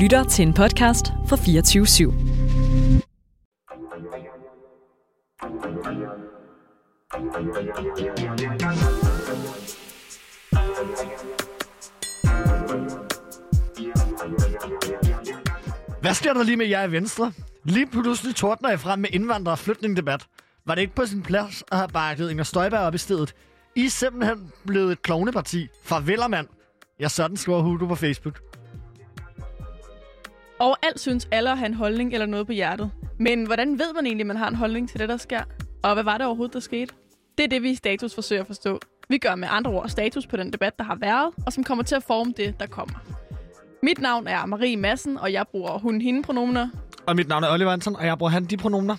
lytter til en podcast fra 24 /7. Hvad sker der lige med jer i Venstre? Lige pludselig tordner I frem med indvandrer- og flygtningedebat. Var det ikke på sin plads at have bakket Inger Støjberg op i stedet? I er simpelthen blevet et klovneparti. Farvel, mand. Jeg sådan skriver Hugo på Facebook. Og alt synes alle at have en holdning eller noget på hjertet. Men hvordan ved man egentlig, at man har en holdning til det, der sker? Og hvad var det overhovedet, der skete? Det er det, vi i Status forsøger at forstå. Vi gør med andre ord status på den debat, der har været, og som kommer til at forme det, der kommer. Mit navn er Marie Madsen, og jeg bruger hun-hende-pronomener. Og mit navn er Oliver Hansen, og jeg bruger han de pronomener.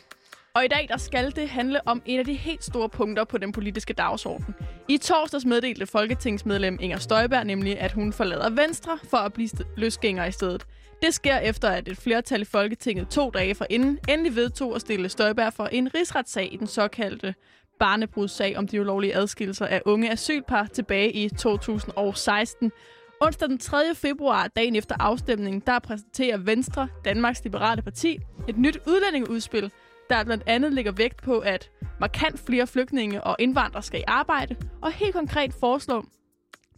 Og i dag der skal det handle om en af de helt store punkter på den politiske dagsorden. I torsdags meddelte folketingsmedlem Inger Støjberg nemlig, at hun forlader Venstre for at blive løsgænger i stedet. Det sker efter, at et flertal i Folketinget to dage forinden endelig vedtog at stille Støjberg for en rigsretssag i den såkaldte barnebrudssag om de ulovlige adskillelser af unge asylpar tilbage i 2016. Onsdag den 3. februar, dagen efter afstemningen, der præsenterer Venstre, Danmarks Liberale Parti, et nyt udlændingeudspil, der blandt andet lægger vægt på, at markant flere flygtninge og indvandrere skal i arbejde, og helt konkret foreslår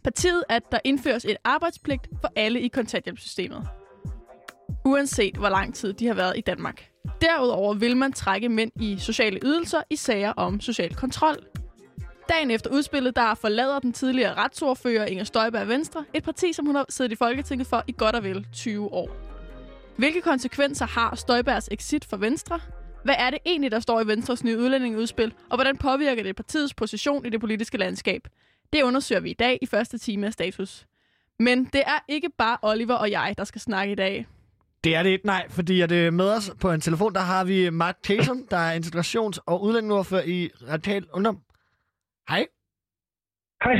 partiet, at der indføres et arbejdspligt for alle i kontanthjælpssystemet. Uanset hvor lang tid de har været i Danmark. Derudover vil man trække mænd i sociale ydelser i sager om social kontrol. Dagen efter udspillet, der forlader den tidligere retsordfører Inger Støjberg Venstre, et parti, som hun har siddet i Folketinget for i godt og vel 20 år. Hvilke konsekvenser har Støjbergs exit for Venstre? Hvad er det egentlig, der står i Venstres nye udlændingeudspil, og hvordan påvirker det partiets position i det politiske landskab? Det undersøger vi i dag i første time af Status. Men det er ikke bare Oliver og jeg, der skal snakke i dag. Det er det ikke, nej, fordi at, øh, med os på en telefon, der har vi Mark Tayson, der er integrations- og udlændingeordfører i Radikal Ungdom. Hej. Hej.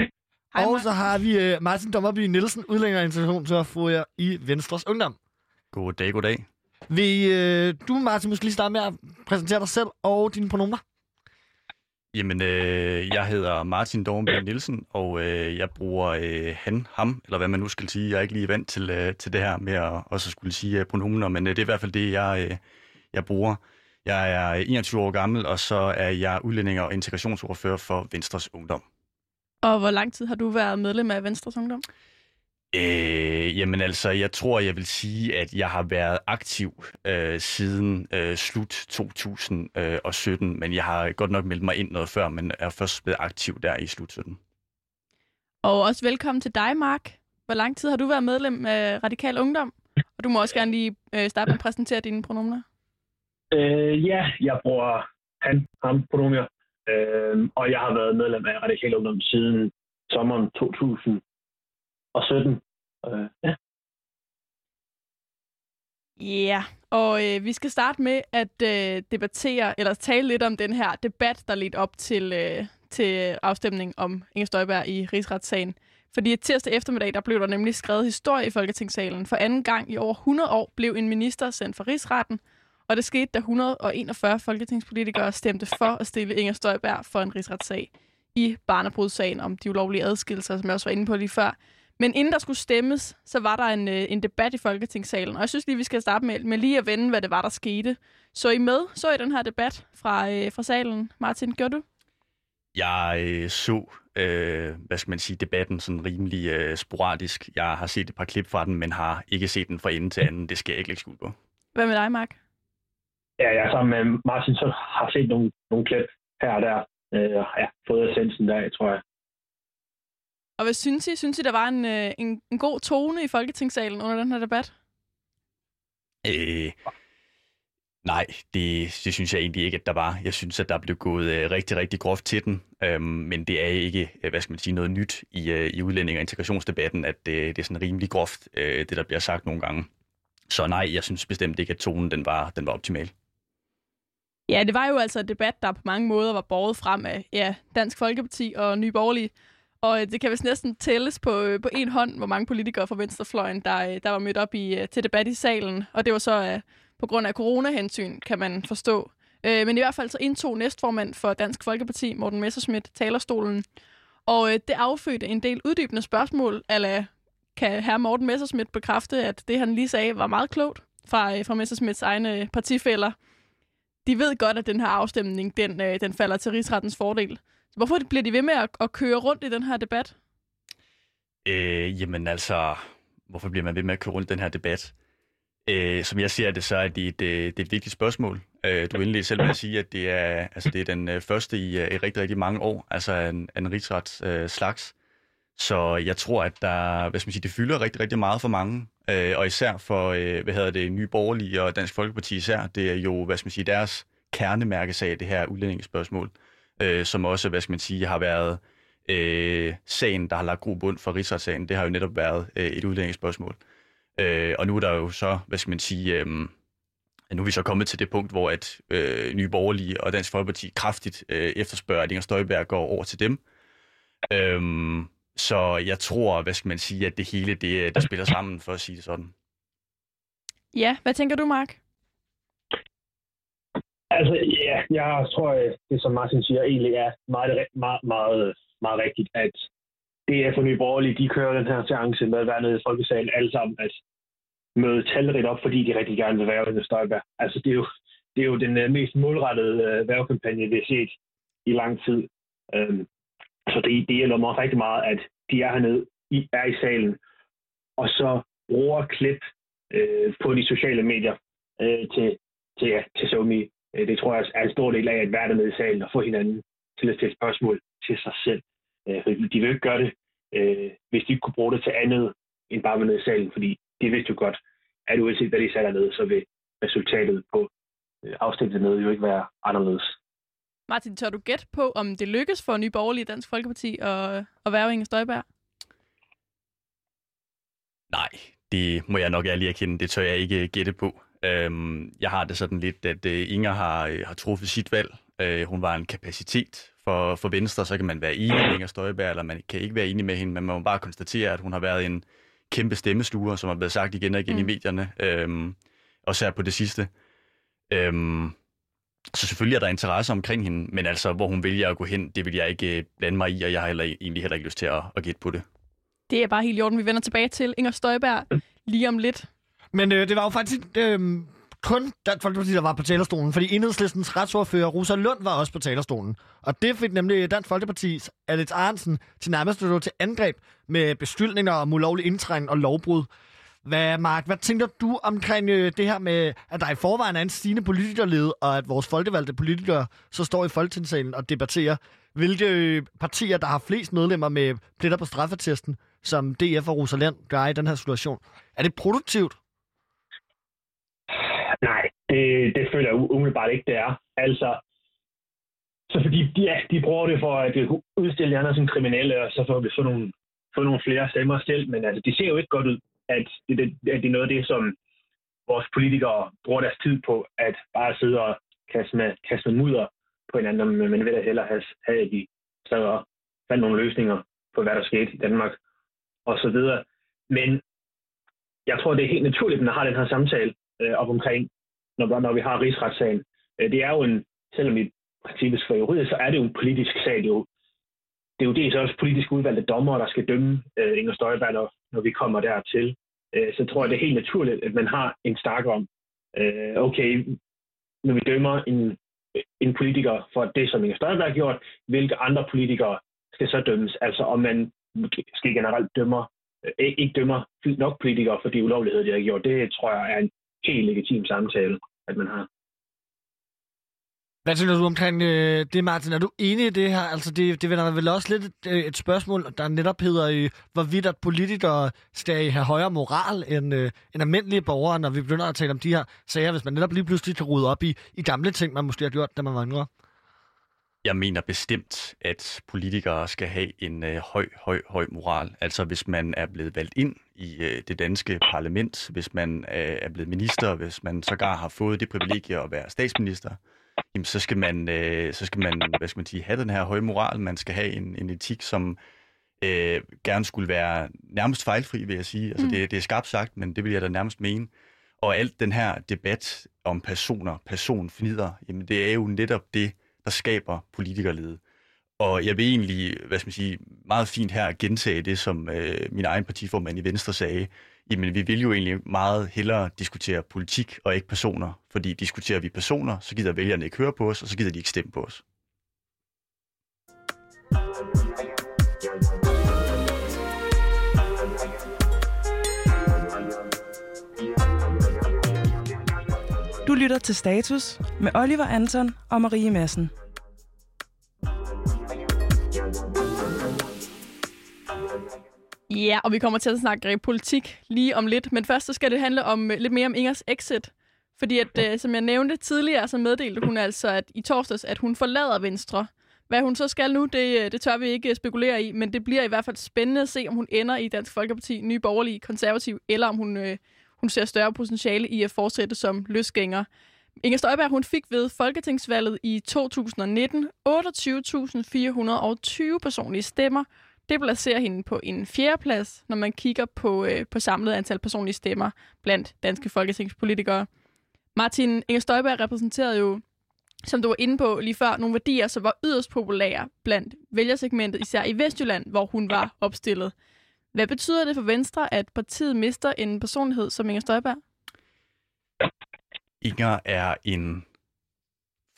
Hej, og så har vi øh, Martin Dommerby Nielsen, udlændinge- og integrationsordfører i Venstres Ungdom. Goddag, goddag. Vil øh, du, Martin, måske lige starte med at præsentere dig selv og dine pronomer? Jamen, øh, jeg hedder Martin Dornberg Nielsen, og øh, jeg bruger øh, han, ham, eller hvad man nu skal sige. Jeg er ikke lige vant til, øh, til det her med at også skulle sige øh, pronomener, men øh, det er i hvert fald det, jeg, øh, jeg bruger. Jeg er øh, 21 år gammel, og så er jeg udlænding og integrationsordfører for Venstres Ungdom. Og hvor lang tid har du været medlem af Venstres Ungdom? Øh, jamen altså, jeg tror, jeg vil sige, at jeg har været aktiv øh, siden øh, slut 2017, men jeg har godt nok meldt mig ind noget før, men er først blevet aktiv der i slut 17. Og også velkommen til dig, Mark. Hvor lang tid har du været medlem af Radikal Ungdom? Og du må også gerne lige øh, starte med at præsentere dine pronomener. Øh, ja, jeg bruger han, ham pronomer. Øh, og jeg har været medlem af Radikal Ungdom siden sommeren og 17. Øh, ja. Ja, yeah. og øh, vi skal starte med at øh, debattere, eller tale lidt om den her debat, der ledte op til, øh, til afstemning om Inger Støjberg i rigsretssagen. Fordi tirsdag eftermiddag, der blev der nemlig skrevet historie i Folketingssalen. For anden gang i over 100 år blev en minister sendt for rigsretten, og det skete, da 141 folketingspolitikere stemte for at stille Inger Støjberg for en rigsretssag i barnebrudssagen om de ulovlige adskillelser, som jeg også var inde på lige før. Men inden der skulle stemmes, så var der en, øh, en debat i Folketingssalen, og jeg synes lige, vi skal starte med, med lige at vende, hvad det var, der skete. Så I med? Så I den her debat fra, øh, fra salen? Martin, gjorde du? Jeg øh, så, øh, hvad skal man sige, debatten sådan rimelig øh, sporadisk. Jeg har set et par klip fra den, men har ikke set den fra ende til anden. Det skal jeg ikke lægge skuld på. Hvad med dig, Mark? ja, jeg sammen med Martin så har set nogle, nogle klip her og der. Øh, og ja, fået essensen der, tror jeg. Og hvad synes I? Synes I, der var en, øh, en, en god tone i Folketingssalen under den her debat? Øh, nej, det, det synes jeg egentlig ikke, at der var. Jeg synes, at der blev gået øh, rigtig, rigtig groft til den. Øhm, men det er ikke, øh, hvad skal man sige, noget nyt i, øh, i udlænding- og integrationsdebatten, at øh, det er sådan rimelig groft, øh, det der bliver sagt nogle gange. Så nej, jeg synes bestemt ikke, at tonen den var, den var optimal. Ja, det var jo altså et debat, der på mange måder var båret frem af ja, Dansk Folkeparti og Nye Borgerlige. Og øh, det kan vist næsten tælles på, øh, på en hånd, hvor mange politikere fra Venstrefløjen, der, øh, der var mødt op i, til debat i salen. Og det var så på grund af coronahensyn, kan man forstå. Men i hvert fald så indtog næstformand for Dansk Folkeparti, Morten Messerschmidt, talerstolen. Og det affødte en del uddybende spørgsmål, ala Kan herr Morten Messerschmidt bekræfte, at det, han lige sagde, var meget klogt fra, fra Messerschmidts egne partifælder? De ved godt, at den her afstemning, den, den falder til rigsrettens fordel. Hvorfor bliver de ved med at, at køre rundt i den her debat? Øh, jamen altså, hvorfor bliver man ved med at køre rundt i den her debat? Øh, som jeg ser det, så er det det, øh, det er et vigtigt spørgsmål. Øh, du indledte selv med at sige, at det er, altså, det er den øh, første i, øh, i rigtig, rigtig mange år, altså en, en rigsrets øh, slags. Så jeg tror, at der, hvad skal man sige, det fylder rigtig, rigtig meget for mange, øh, og især for, øh, hvad hedder det, Nye Borgerlige og Dansk Folkeparti især, det er jo, hvad skal man sige, deres kernemærkesag, det her udlændingsspørgsmål, øh, som også, hvad skal man sige, har været øh, sagen, der har lagt grobund for rigsretssagen, det har jo netop været øh, et udlændingsspørgsmål. Øh, og nu er der jo så, hvad skal man sige, øh, nu er vi så kommet til det punkt, hvor at øh, Nye Borgerlige og Dansk Folkeparti kraftigt øh, efterspørger, at Inger Støjberg går over til dem. Øhm, så jeg tror, hvad skal man sige, at det hele, det, øh, der spiller sammen, for at sige det sådan. Ja, hvad tænker du, Mark? Altså, ja, jeg tror, øh, det som Martin siger, egentlig er meget, meget, meget, meget rigtigt, at det er for Nye Borgerlige, de kører den her seance med at være nede i Folkesalen alle sammen, at møde talrigt op, fordi de rigtig gerne vil være Inger Støjberg. Altså, det er jo, det er jo den øh, mest målrettede uh, værvekampagne, vi har set i lang tid. Um, så det, det hjælper mig rigtig meget, at de er hernede, I er i salen, og så bruger klip uh, på de sociale medier uh, til, til, ja, til Somi Uh, det tror jeg er en stor del af at være dernede i salen og få hinanden til at stille spørgsmål til sig selv. Uh, de vil ikke gøre det, uh, hvis de ikke kunne bruge det til andet end bare med nede i salen, fordi de vidste jo godt, at uanset hvad de satte ned, så vil resultatet på øh, afstemningen nede jo ikke være anderledes. Martin, tør du gætte på, om det lykkes for Nye Borgerlige Dansk Folkeparti at, at være Inger Støjberg? Nej, det må jeg nok ærlig erkende. Det tør jeg ikke gætte på. Øhm, jeg har det sådan lidt, at øh, Inger har, øh, har truffet sit valg. hun var en kapacitet for, for Venstre, så kan man være enig med Inger Støjberg, eller man kan ikke være enig med hende, men man må bare konstatere, at hun har været en, kæmpe stemmestuer, som er blevet sagt igen og igen mm. i medierne, øhm, også her på det sidste. Øhm, så selvfølgelig er der interesse omkring hende, men altså, hvor hun vælger at gå hen, det vil jeg ikke øh, blande mig i, og jeg har heller, egentlig heller ikke lyst til at, at gætte på det. Det er bare helt i orden. Vi vender tilbage til Inger Støjberg lige om lidt. Men øh, det var jo faktisk øh, kun Dansk Folkeparti, der var på talerstolen, fordi enhedslistens retsordfører Rosa Lund var også på talerstolen. Og det fik nemlig Dansk Folkeparti's Alex Arnsen til nærmest at til angreb med beskyldninger om ulovlig indtrængen og lovbrud. Hvad, Mark, hvad tænker du omkring øh, det her med, at der i forvejen er en stigende politikerled, og at vores folkevalgte politikere så står i folketingssalen og debatterer, hvilke øh, partier, der har flest medlemmer med pletter på straffetesten, som DF og Rosalind gør i den her situation. Er det produktivt? Nej, det, det føler jeg umiddelbart ikke, det er. Altså, så fordi ja, de bruger det for at udstille de andre som kriminelle, og så får vi få nogle, få nogle flere stemmer selv, men altså, det ser jo ikke godt ud, at det, det, at det er noget af det, som vores politikere bruger deres tid på, at bare sidde og kaste med, kaste med mudder på hinanden, men man vil da hellere have, have at de sad og fandt nogle løsninger på, hvad der skete i Danmark, og så videre. Men jeg tror, det er helt naturligt, at man har den her samtale, øh, op omkring, når, når vi har rigsretssagen. Øh, det er jo en, selvom i princippet for juridisk, så er det jo en politisk sag. Det er jo, det er jo dels også politisk udvalgte dommer, der skal dømme øh, Inger Støjberg, når, når vi kommer dertil. Øh, så tror jeg, det er helt naturligt, at man har en stak om, øh, okay, når vi dømmer en, en politiker for det, som Inger Støjberg har gjort, hvilke andre politikere skal så dømmes? Altså om man skal generelt dømmer, øh, ikke dømmer nok politikere for de ulovligheder, de har gjort. Det tror jeg er en helt legitim samtale, at man har. Hvad tænker du omkring øh, det, Martin? Er du enig i det her? Altså, det, det vender vel også lidt et, øh, et spørgsmål, der netop hedder, øh, hvorvidt at politikere skal have højere moral end, øh, end almindelige borgere, når vi begynder at tale om de her sager, hvis man netop lige pludselig kan rode op i, i gamle ting, man måske har gjort, da man var yngre. Jeg mener bestemt, at politikere skal have en øh, høj, høj, høj moral. Altså hvis man er blevet valgt ind i øh, det danske parlament, hvis man øh, er blevet minister, hvis man sågar har fået det privilegie at være statsminister, jamen, så skal man, øh, så skal man, hvad skal man sige, have den her høje moral. Man skal have en, en etik, som øh, gerne skulle være nærmest fejlfri, vil jeg sige. Altså, mm. det, det er skarpt sagt, men det vil jeg da nærmest mene. Og alt den her debat om personer, personfnider, jamen det er jo netop det, der skaber politikerlede. Og jeg vil egentlig, hvad skal man sige, meget fint her gentage det, som øh, min egen partiformand i Venstre sagde. Jamen, vi vil jo egentlig meget hellere diskutere politik og ikke personer. Fordi diskuterer vi personer, så gider vælgerne ikke høre på os, og så gider de ikke stemme på os. Du lytter til Status med Oliver Anton og Marie Madsen. Ja, og vi kommer til at snakke politik lige om lidt. Men først så skal det handle om øh, lidt mere om Ingers exit. Fordi at, øh, som jeg nævnte tidligere, så meddelte hun altså at i torsdags, at hun forlader Venstre. Hvad hun så skal nu, det, øh, det tør vi ikke øh, spekulere i, men det bliver i hvert fald spændende at se, om hun ender i Dansk Folkeparti, Nye Borgerlige, Konservativ, eller om hun, øh, hun ser større potentiale i at fortsætte som løsgænger. Inger Støjberg hun fik ved Folketingsvalget i 2019 28.420 personlige stemmer. Det placerer hende på en fjerdeplads, når man kigger på, øh, på samlet antal personlige stemmer blandt danske folketingspolitikere. Martin Inger Støjberg repræsenterede jo, som du var inde på lige før, nogle værdier, som var yderst populære blandt vælgersegmentet, især i Vestjylland, hvor hun var opstillet. Hvad betyder det for Venstre, at partiet mister en personlighed som Inger Støjberg? Inger er en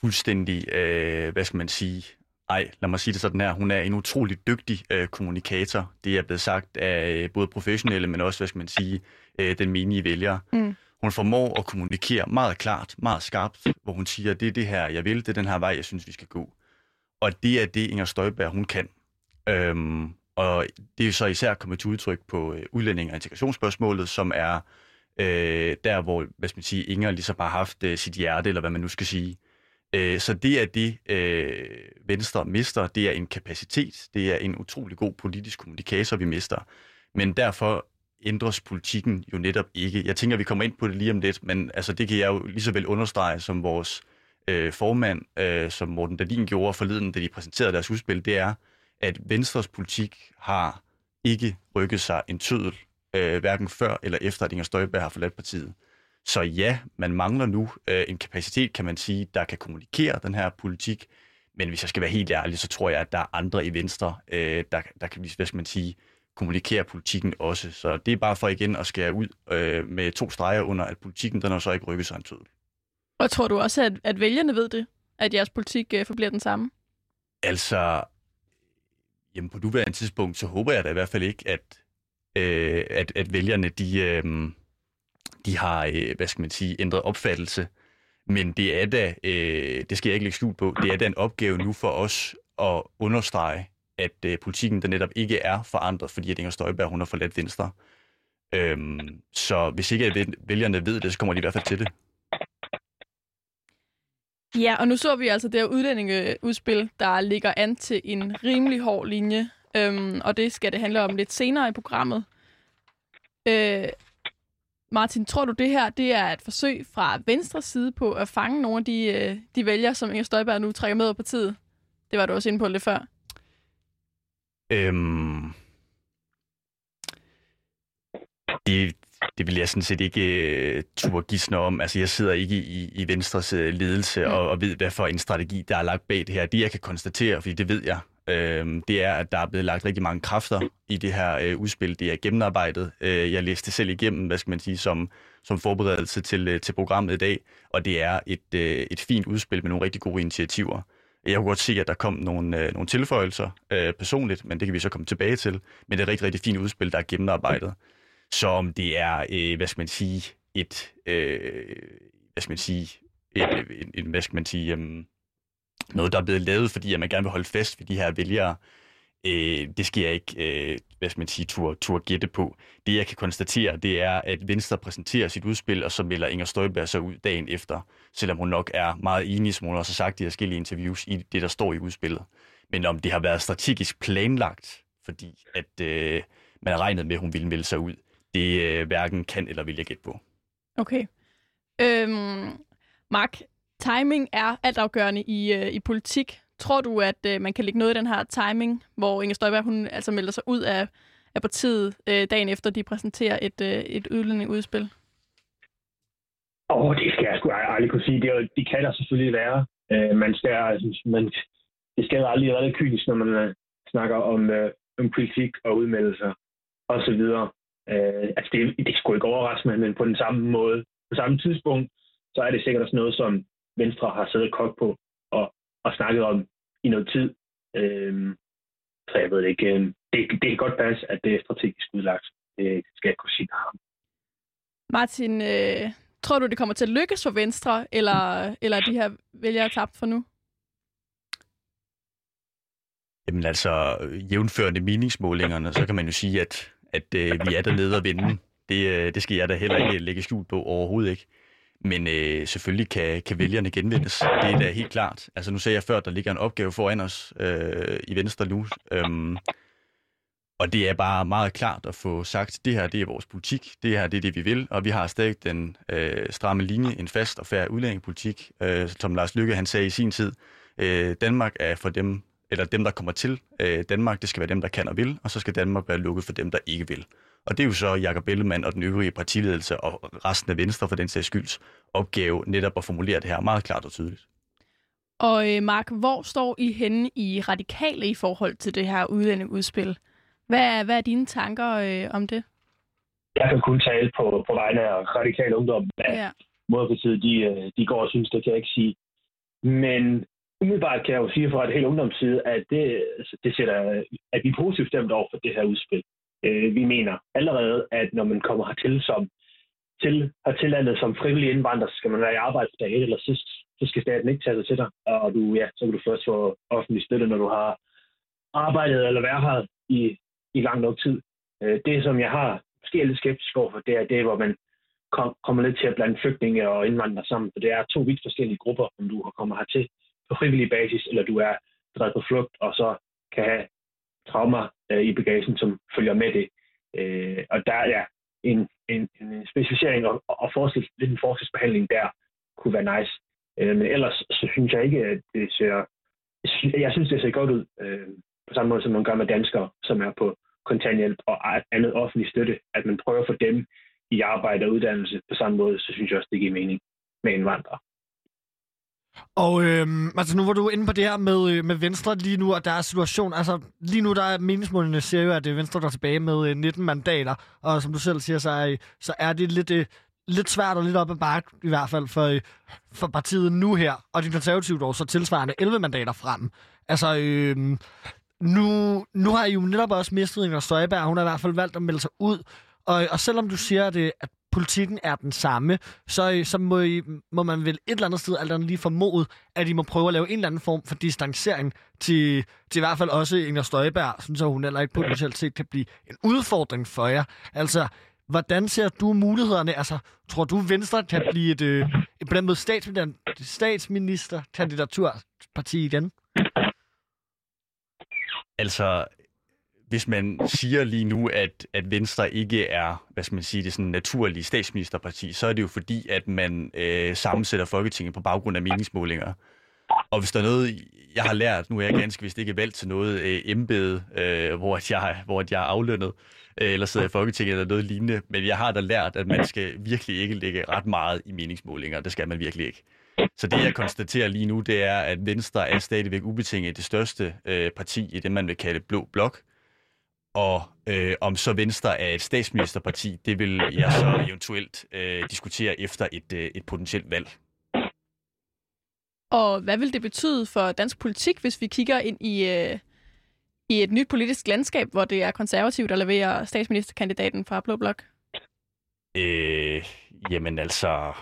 fuldstændig, øh, hvad skal man sige, ej, lad mig sige det sådan her, hun er en utrolig dygtig øh, kommunikator. Det er blevet sagt af øh, både professionelle, men også, hvad skal man sige, øh, den menige vælger. Mm. Hun formår at kommunikere meget klart, meget skarpt, hvor hun siger, det er det her, jeg vil, det er den her vej, jeg synes, vi skal gå. Og det er det, Inger Støjberg, hun kan. Øhm, og det er så især kommet til udtryk på øh, udlænding- og integrationsspørgsmålet, som er øh, der, hvor hvad skal man sige, Inger ligesom har haft øh, sit hjerte, eller hvad man nu skal sige. Øh, så det er det, øh, Venstre mister. Det er en kapacitet. Det er en utrolig god politisk kommunikator, vi mister. Men derfor ændres politikken jo netop ikke. Jeg tænker, vi kommer ind på det lige om lidt, men altså, det kan jeg jo lige så vel understrege som vores øh, formand, øh, som Morten Dalin gjorde forleden, da de præsenterede deres udspil, det er, at Venstres politik har ikke rykket sig en tødel, øh, hverken før eller efter, at Inger Støjberg har forladt partiet. Så ja, man mangler nu øh, en kapacitet, kan man sige, der kan kommunikere den her politik. Men hvis jeg skal være helt ærlig, så tror jeg, at der er andre i Venstre, øh, der, der kan, hvad skal man sige, kommunikere politikken også. Så det er bare for igen at skære ud øh, med to streger under, at politikken den har så ikke rykket sig en tødel. Og tror du også, at, at vælgerne ved det? At jeres politik øh, forbliver den samme? Altså, jamen på nuværende tidspunkt, så håber jeg da i hvert fald ikke, at, øh, at, at vælgerne, de, øh, de har, øh, hvad skal man sige, ændret opfattelse. Men det er da, øh, det skal jeg ikke lægge skjult på, det er da en opgave nu for os at understrege, at øh, politikken der netop ikke er forandret, fordi at Inger Støjberg hun har forladt Venstre. Øhm, så hvis ikke at vælgerne ved det, så kommer de i hvert fald til det. Ja, og nu så vi altså det her udlændingeudspil, der ligger an til en rimelig hård linje, øhm, og det skal det handle om lidt senere i programmet. Øh, Martin, tror du det her det er et forsøg fra venstre side på at fange nogle af de, øh, de vælgere, som Inger Støjberg nu trækker med på partiet? Det var du også inde på lidt før. Øhm, det, det vil jeg sådan set ikke uh, turde gisne om. Altså, jeg sidder ikke i, i Venstres uh, ledelse mm. og, og ved, hvad for en strategi, der er lagt bag det her. Det, jeg kan konstatere, fordi det ved jeg, øh, det er, at der er blevet lagt rigtig mange kræfter i det her øh, udspil. Det er gennemarbejdet. Øh, jeg læste det selv igennem, hvad skal man sige, som, som forberedelse til, øh, til programmet i dag, og det er et, øh, et fint udspil med nogle rigtig gode initiativer. Jeg kunne godt se, at der kom nogle, øh, nogle tilføjelser øh, personligt, men det kan vi så komme tilbage til. Men det er et rigtig, rigtig fint udspil, der er gennemarbejdet. Så om det er, øh, hvad skal man sige, et, øh, hvad skal man sige, et, en, en, hvad skal man sige, øh, noget, der er blevet lavet, fordi at man gerne vil holde fast ved de her vælgere, øh, det skal jeg ikke, øh, hvad skal man sige, tur, tur gætte på. Det, jeg kan konstatere, det er, at Venstre præsenterer sit udspil, og så melder Inger Støjberg sig ud dagen efter, selvom hun nok er meget enig, som hun også har sagt i forskellige interviews, i det, der står i udspillet. Men om det har været strategisk planlagt, fordi at øh, man har regnet med, at hun ville melde sig ud, det øh, hverken kan eller vil jeg gætte på. Okay. Øhm, Mark, timing er altafgørende i, øh, i politik. Tror du, at øh, man kan lægge noget i den her timing, hvor Inger Støjberg hun altså melder sig ud af, af partiet øh, dagen efter, de præsenterer et, øh, et udlændingudspil? Åh, oh, det skal jeg sgu aldrig kunne sige. Det, det kan der selvfølgelig være. Øh, man, skal, man, det skal aldrig være lidt kynisk, når man øh, snakker om, øh, om politik og udmeldelser og så videre. Øh, altså det, det skulle ikke overraske mig, men på den samme måde, på samme tidspunkt, så er det sikkert også noget, som Venstre har siddet kok på og, og snakket om i noget tid. Øh, så jeg ved det ikke. Øh, det, det kan godt passe, at det er strategisk udlagt. Det skal jeg kunne sige ham. Martin, øh, tror du, det kommer til at lykkes for Venstre, eller, eller er de her vælgere tabt for nu? Jamen altså, jævnførende meningsmålingerne, så kan man jo sige, at, at øh, vi er dernede og vinde. Det, øh, det skal jeg da heller ikke lægge skjul på overhovedet ikke. Men øh, selvfølgelig kan, kan vælgerne genvindes. Det er da helt klart. Altså nu sagde jeg før, at der ligger en opgave foran os øh, i Venstre nu. Øhm, og det er bare meget klart at få sagt, det her det er vores politik, det her det er det, vi vil, og vi har stadig den øh, stramme linje, en fast og færre udlændingepolitik, øh, som Lars Lykke han sagde i sin tid. Øh, Danmark er for dem, eller dem, der kommer til øh, Danmark, det skal være dem, der kan og vil, og så skal Danmark være lukket for dem, der ikke vil. Og det er jo så Jakob Ellemann og den øvrige partiledelse og resten af Venstre for den sags skylds opgave netop at formulere det her meget klart og tydeligt. Og øh, Mark, hvor står I henne i radikale i forhold til det her udlændingeudspil? Hvad er, hvad er dine tanker øh, om det? Jeg kan kun tale på, på vegne af radikale ungdom. Hvad ja. moderpartiet de, øh, de går og synes, det kan jeg ikke sige. Men umiddelbart kan jeg jo sige fra et helt ungdomsside, at det, det sætter, at vi er positivt stemt over for det her udspil. Øh, vi mener allerede, at når man kommer hertil som til, hertil landet som frivillig indvandrer, så skal man være i arbejde dag et eller sidst. Så skal staten ikke tage sig til dig, og du, ja, så kan du først få offentlig støtte, når du har arbejdet eller været her i, i lang nok tid. Øh, det, som jeg har måske er lidt skeptisk overfor, det er det, hvor man kom, kommer lidt til at blande flygtninge og indvandrere sammen. For det er to vidt forskellige grupper, om du kommer hertil på frivillig basis, eller du er drevet på flugt, og så kan have traumer øh, i bagagen, som følger med det. Øh, og der er ja, en, en, en specialisering og, og forskel, lidt en forskelsbehandling der kunne være nice. Øh, men ellers så synes jeg ikke, at det ser... Jeg synes, det ser godt ud. Øh, på samme måde, som man gør med danskere, som er på kontanthjælp og andet offentlig støtte. At man prøver at få dem i arbejde og uddannelse på samme måde, så synes jeg også, det giver mening med indvandrere. Og øhm, altså nu var du inde på det her med, øh, med Venstre lige nu, og der er situation, altså lige nu der er meningsmålene siger jo, at det er Venstre, der er tilbage med øh, 19 mandater, og som du selv siger, så er, så er det lidt, øh, lidt svært og lidt op ad bakke, i hvert fald for, øh, for partiet nu her, og de konservative dog så tilsvarende 11 mandater frem. Altså, øh, nu, nu har I jo netop også mistet Inger Støjberg, hun har i hvert fald valgt at melde sig ud, og, og selvom du siger, at, at politikken er den samme, så, øh, så må, I, må man vel et eller andet sted alt andet lige formode, at I må prøve at lave en eller anden form for distancering til, til i hvert fald også Inger Støjberg, så hun heller ikke potentielt set kan blive en udfordring for jer. Altså, hvordan ser du mulighederne? Altså, tror du, Venstre kan blive et, øh, et på statsminister, måde statsministerkandidaturparti igen? Altså, hvis man siger lige nu, at, at Venstre ikke er, hvad skal man sige, det sådan naturlige statsministerparti, så er det jo fordi, at man øh, sammensætter Folketinget på baggrund af meningsmålinger. Og hvis der er noget, jeg har lært, nu er jeg ganske vist ikke valgt til noget øh, embede, øh, hvor, jeg, hvor jeg er aflønnet, øh, eller sidder i Folketinget eller noget lignende, men jeg har da lært, at man skal virkelig ikke lægge ret meget i meningsmålinger. Det skal man virkelig ikke. Så det, jeg konstaterer lige nu, det er, at Venstre er stadigvæk ubetinget det største øh, parti i det, man vil kalde blå blok. Og øh, om så Venstre er et statsministerparti, det vil jeg så eventuelt øh, diskutere efter et, øh, et potentielt valg. Og hvad vil det betyde for dansk politik, hvis vi kigger ind i, øh, i et nyt politisk landskab, hvor det er konservativt, der leverer statsministerkandidaten fra Blå Blok? Øh, jamen altså,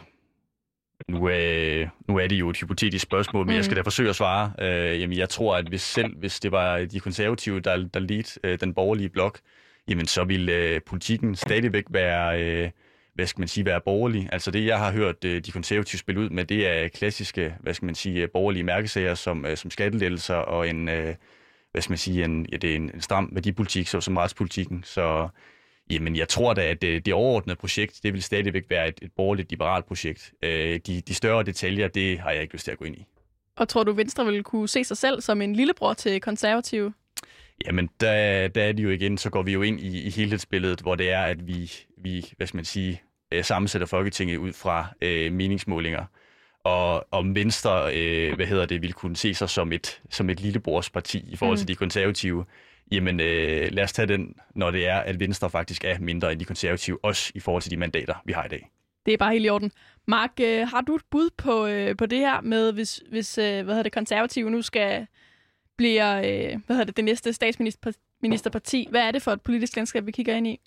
nu, øh, nu er det jo et hypotetisk spørgsmål, men mm. jeg skal da forsøge at svare. Øh, jamen, jeg tror, at hvis selv hvis det var de konservative, der, der led øh, den borgerlige blok, jamen så ville øh, politikken stadigvæk være, øh, hvad skal man sige, være borgerlig. Altså det, jeg har hørt øh, de konservative spille ud med, det er klassiske, hvad skal man sige, borgerlige mærkesager som, øh, som skattelettelser og en, øh, hvad skal man sige, en, ja, det er en, en stram værdipolitik, så, som retspolitikken. Så Jamen, jeg tror da, at det, øh, det overordnede projekt, det vil stadigvæk være et, et borgerligt liberalt projekt. Øh, de, de større detaljer, det har jeg ikke lyst til at gå ind i. Og tror du, Venstre vil kunne se sig selv som en lillebror til konservative? Jamen, der, der er det jo igen, så går vi jo ind i, i helhedsbilledet, hvor det er, at vi, vi hvad skal man sige, øh, sammensætter Folketinget ud fra øh, meningsmålinger. og om Venstre, øh, hvad hedder det, ville kunne se sig som et, som et lillebrors-parti i forhold mm. til de konservative, jamen øh, lad os tage den, når det er, at Venstre faktisk er mindre end de konservative, også i forhold til de mandater, vi har i dag. Det er bare helt i orden. Mark, øh, har du et bud på, øh, på det her med, hvis, hvis øh, hvad hedder det, konservative nu skal blive øh, hvad hedder det, det næste statsministerparti? Hvad er det for et politisk landskab, vi kigger ind i?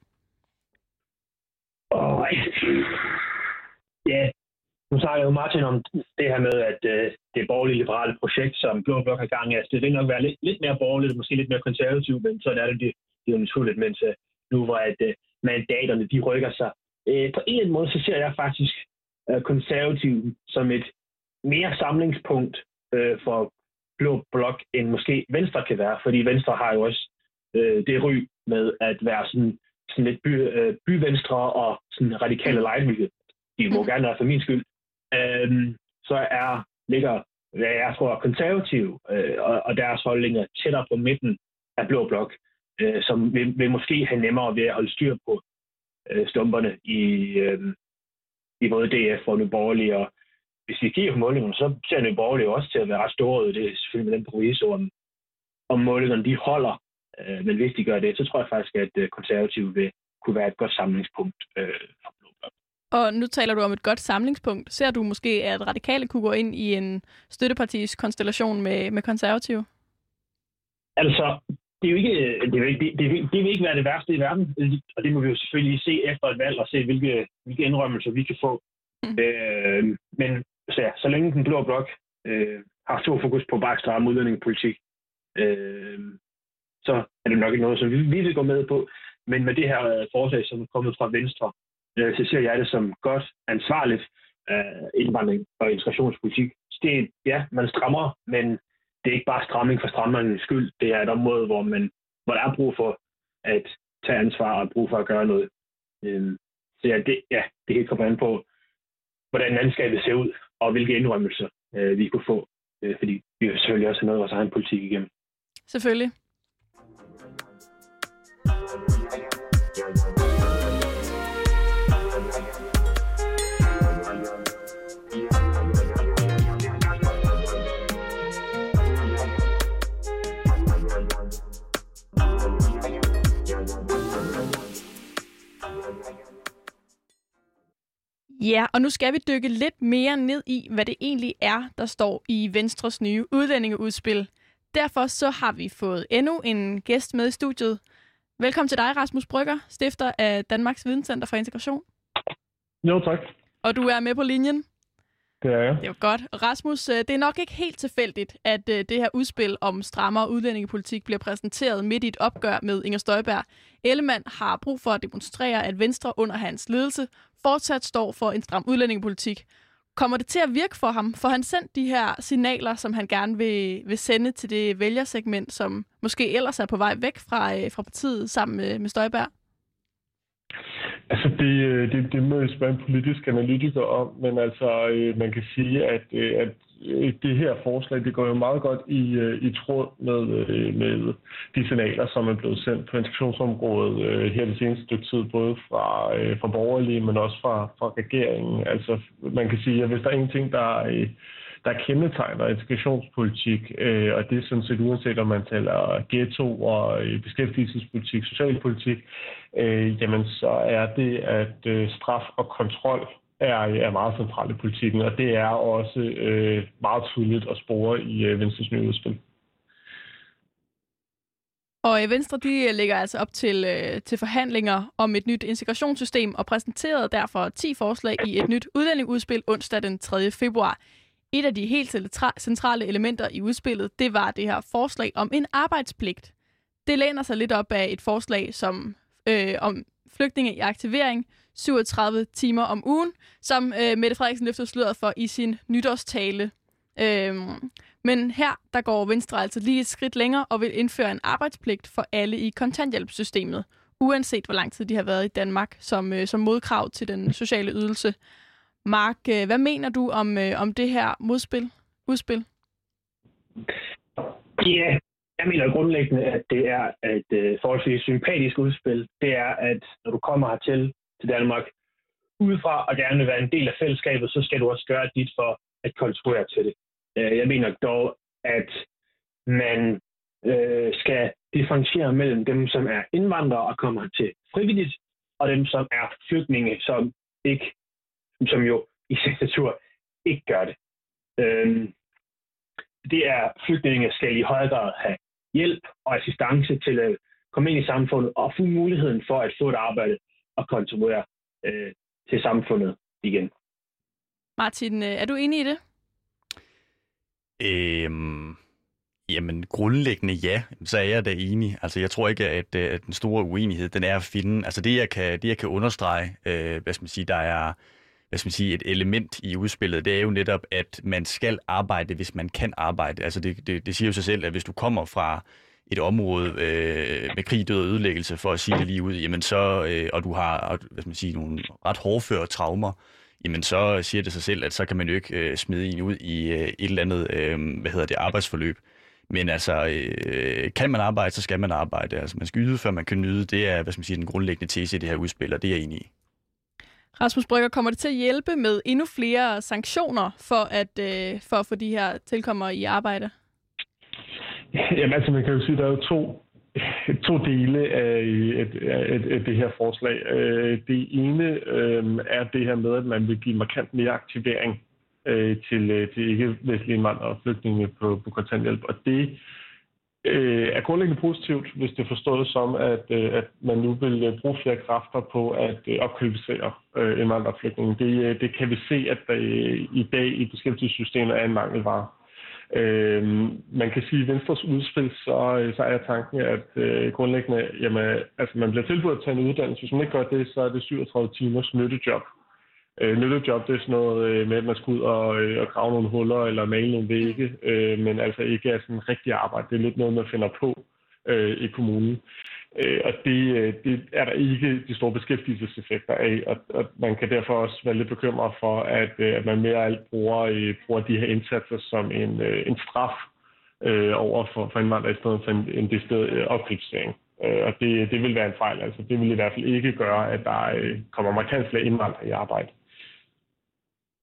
Oh, ja, nu snakker jo Martin om det her med, at øh, det borgerlige liberale projekt, som Blå Blok har gang i, altså, det vil nok være lidt, lidt mere borgerligt, måske lidt mere konservativt, men så er det, det, det er jo naturligt, mens øh, nu hvor at, øh, mandaterne de rykker sig. Øh, på en eller anden måde, så ser jeg faktisk øh, konservativ som et mere samlingspunkt øh, for Blå Blok, end måske Venstre kan være, fordi Venstre har jo også øh, det ry med at være sådan, sådan lidt by, øh, byvenstre og sådan radikale lejlighed. De må mm. gerne være for min skyld, øh, så er, ligger, jeg tror, konservative øh, og, og deres holdninger tættere på midten af Blå Blok, øh, som vil, vil måske have nemmere ved at holde styr på øh, stumperne i, øh, i både DF og Nye Borgerlige. Og hvis vi kigger på målingerne, så ser Nye Borgerlige også til at være ret store. Det er selvfølgelig med den proviso, om, om målingerne de holder. Øh, men hvis de gør det, så tror jeg faktisk, at øh, konservative vil kunne være et godt samlingspunkt øh, for og nu taler du om et godt samlingspunkt. Ser du måske, at radikale kunne gå ind i en støttepartis konstellation med, med konservative? Altså, det er jo ikke, det vil, det, det, det vil ikke være det værste i verden, og det må vi jo selvfølgelig se efter et valg og se, hvilke, hvilke indrømmelser vi kan få. Mm. Øh, men så, ja, så længe den blå blok øh, har stor fokus på bare stramme udlændingepolitik, øh, så er det nok ikke noget, som vi, vi vil gå med på. Men med det her forslag, som er kommet fra Venstre, øh, så ser jeg det som godt, ansvarligt øh, indvandring og integrationspolitik. Det, ja, man strammer, men det er ikke bare stramning for strammernes skyld. Det er et område, hvor, man, hvor der er brug for at tage ansvar og brug for at gøre noget. Øh, så ja, det, ja, det helt kommer an på, hvordan landskabet ser ud, og hvilke indrømmelser øh, vi kunne få. Øh, fordi vi selvfølgelig også har noget af vores egen politik igennem. Selvfølgelig. Ja, og nu skal vi dykke lidt mere ned i, hvad det egentlig er, der står i Venstres nye udlændingeudspil. Derfor så har vi fået endnu en gæst med i studiet. Velkommen til dig, Rasmus Brygger, stifter af Danmarks Videnscenter for Integration. Jo, tak. Og du er med på linjen. Det er jeg. Det er godt. Rasmus, øh, det er nok ikke helt tilfældigt, at øh, det her udspil om strammere udlændingepolitik bliver præsenteret midt i et opgør med Inger Støjberg. Ellemann har brug for at demonstrere, at Venstre under hans ledelse fortsat står for en stram udlændingepolitik. Kommer det til at virke for ham? For han sendt de her signaler, som han gerne vil, vil sende til det vælgersegment, som måske ellers er på vej væk fra, øh, fra partiet sammen med, med Støjberg? Altså, det, øh, det, det må jeg spørge en politisk analytiker om, men altså, øh, man kan sige, at, øh, at det her forslag, det går jo meget godt i, i tråd med, med de signaler, som er blevet sendt på integrationsområdet her det seneste stykke tid, både fra, fra borgerlige, men også fra, fra regeringen. Altså, man kan sige, at hvis der er ingenting, der der kendetegner integrationspolitik, øh, og det er sådan set uanset om man taler ghetto og øh, beskæftigelsespolitik, socialpolitik, øh, jamen så er det, at øh, straf og kontrol er, er meget centralt i politikken, og det er også øh, meget tydeligt at spore i øh, Venstres nye udspil. Og øh, Venstre de øh, lægger altså op til, øh, til forhandlinger om et nyt integrationssystem og præsenterede derfor 10 forslag i et nyt udlændingudspil onsdag den 3. februar. Et af de helt centrale elementer i udspillet, det var det her forslag om en arbejdspligt. Det læner sig lidt op af et forslag som øh, om flygtninge i aktivering, 37 timer om ugen, som øh, Mette Frederiksen løftede sløret for i sin nytårstale. Øhm, men her der går Venstre altså lige et skridt længere og vil indføre en arbejdspligt for alle i kontanthjælpssystemet, uanset hvor lang tid de har været i Danmark som, øh, som modkrav til den sociale ydelse. Mark, øh, hvad mener du om, øh, om det her modspil, udspil? Ja, jeg mener grundlæggende, at det er et øh, forholdsvis sympatisk udspil. Det er, at når du kommer hertil til Danmark udefra og gerne vil være en del af fællesskabet, så skal du også gøre dit for at kontrollere til det. Jeg mener dog, at man øh, skal differentiere mellem dem, som er indvandrere og kommer til frivilligt, og dem, som er flygtninge, som ikke, som jo i sin natur ikke gør det. Øh, det er, flygtninge skal i højere grad have hjælp og assistance til at komme ind i samfundet og få muligheden for at få et arbejde og kontribuere øh, til samfundet igen. Martin, øh, er du enig i det? Øhm, jamen, grundlæggende ja, så er jeg da enig. Altså, jeg tror ikke, at, øh, at den store uenighed, den er at finde. Altså, det jeg kan, det, jeg kan understrege, øh, hvad skal man sige, der er hvad skal man sige, et element i udspillet, det er jo netop, at man skal arbejde, hvis man kan arbejde. Altså det, det, det siger jo sig selv, at hvis du kommer fra et område øh, med krig, død og ødelæggelse, for at sige det lige ud, jamen så, øh, og du har hvad skal man sige, nogle ret hårdføre traumer, jamen så siger det sig selv, at så kan man jo ikke øh, smide en ud i øh, et eller andet, øh, hvad hedder det, arbejdsforløb. Men altså, øh, kan man arbejde, så skal man arbejde. Altså, man skal yde, før man kan nyde. Det er, hvad skal man sige, den grundlæggende tese i det her udspil, og det er jeg enig i. Rasmus Brygger, kommer det til at hjælpe med endnu flere sanktioner for at, øh, for at få de her tilkommere i arbejde? Jamen altså, man kan jo sige, at der er jo to, to dele af, et, af, af det her forslag. Øh, det ene øh, er det her med, at man vil give markant mere aktivering øh, til, øh, til ikke-vestlige indvandrere og flygtninge på, på kontanthjælp. Og det øh, er grundlæggende positivt, hvis det forstås som, at, øh, at man nu vil øh, bruge flere kræfter på at øh, opkvalificere øh, indvandrerflygtninge. Det, øh, det kan vi se, at der øh, i dag i beskæftigelsessystemet er en mangelvare. Øh, man kan sige, at i Venstres udspil, så, øh, så er tanken, at øh, grundlæggende, jamen, altså man bliver tilbudt at tage en uddannelse. Hvis man ikke gør det, så er det 37 timers nyttejob. Øh, nyttejob, det er sådan noget øh, med, at man skal ud og, øh, og grave nogle huller eller male nogle vægge, øh, men altså ikke er sådan rigtig arbejde. Det er lidt noget, man finder på øh, i kommunen. Øh, og det, øh, det er der ikke de store beskæftigelseseffekter af, og, og man kan derfor også være lidt bekymret for, at, øh, at man mere alt bruger, øh, bruger de her indsatser som en, øh, en straf øh, over for, for indvandrere i stedet for en, en decideret øh, opkritisering. Øh, og det, det vil være en fejl. Altså, det vil i hvert fald ikke gøre, at der øh, kommer markant flere indvandrere i arbejde.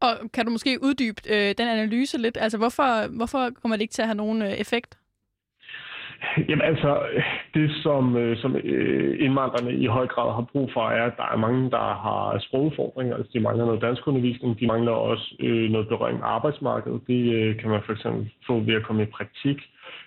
Og kan du måske uddybe øh, den analyse lidt? Altså, hvorfor, hvorfor kommer det ikke til at have nogen øh, effekt? Jamen altså, det som, øh, som øh, indvandrerne i høj grad har brug for, er, at der er mange, der har sprogudfordringer. Altså, de mangler noget dansk undervisning. De mangler også øh, noget berøring med arbejdsmarkedet. Det øh, kan man for eksempel få ved at komme i praktik.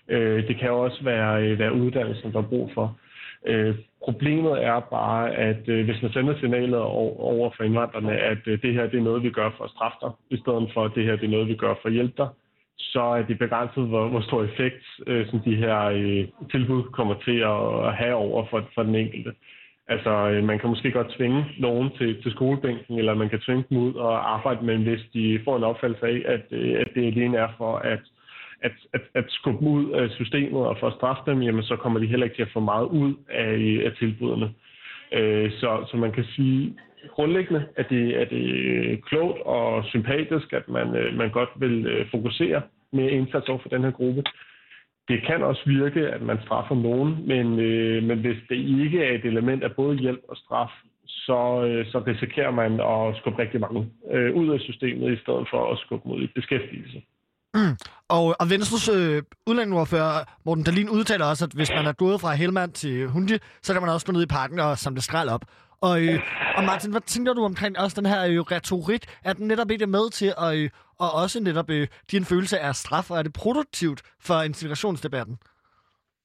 Øh, det kan også være, øh, være uddannelsen, der er brug for. Øh, problemet er bare, at øh, hvis man sender signalet over for indvandrerne, at øh, det her det er noget, vi gør for at straffe dig, i stedet for at det her det er noget, vi gør for at hjælpe dig, så er det begrænset, hvor, hvor stor effekt øh, som de her øh, tilbud kommer til at, at have over for, for den enkelte. Altså, øh, man kan måske godt tvinge nogen til, til skolebænken, eller man kan tvinge dem ud og arbejde, men hvis de får en opfattelse af, at, øh, at det alene er for at at, at, at skubbe dem ud af systemet og for at straffe dem, jamen så kommer de heller ikke til at få meget ud af, af tilbudene. Øh, så, så man kan sige, grundlæggende at det, er det klogt og sympatisk, at man, øh, man godt vil øh, fokusere med indsats over for den her gruppe. Det kan også virke, at man straffer nogen, men, øh, men hvis det ikke er et element af både hjælp og straf, så, øh, så risikerer man at skubbe rigtig mange øh, ud af systemet, i stedet for at skubbe mod i beskæftigelse. Mm. Og, og Venstres øh, udlændingeordfører Morten Dalin udtaler også, at hvis man er gået fra Helmand til Hundi, så kan man også gå ned i parken og samle skrald op. Og, øh, og Martin, hvad tænker du omkring også den her øh, retorik? Er den netop ikke med til at øh, og også netop øh, din følelse af straf, og er det produktivt for integrationsdebatten?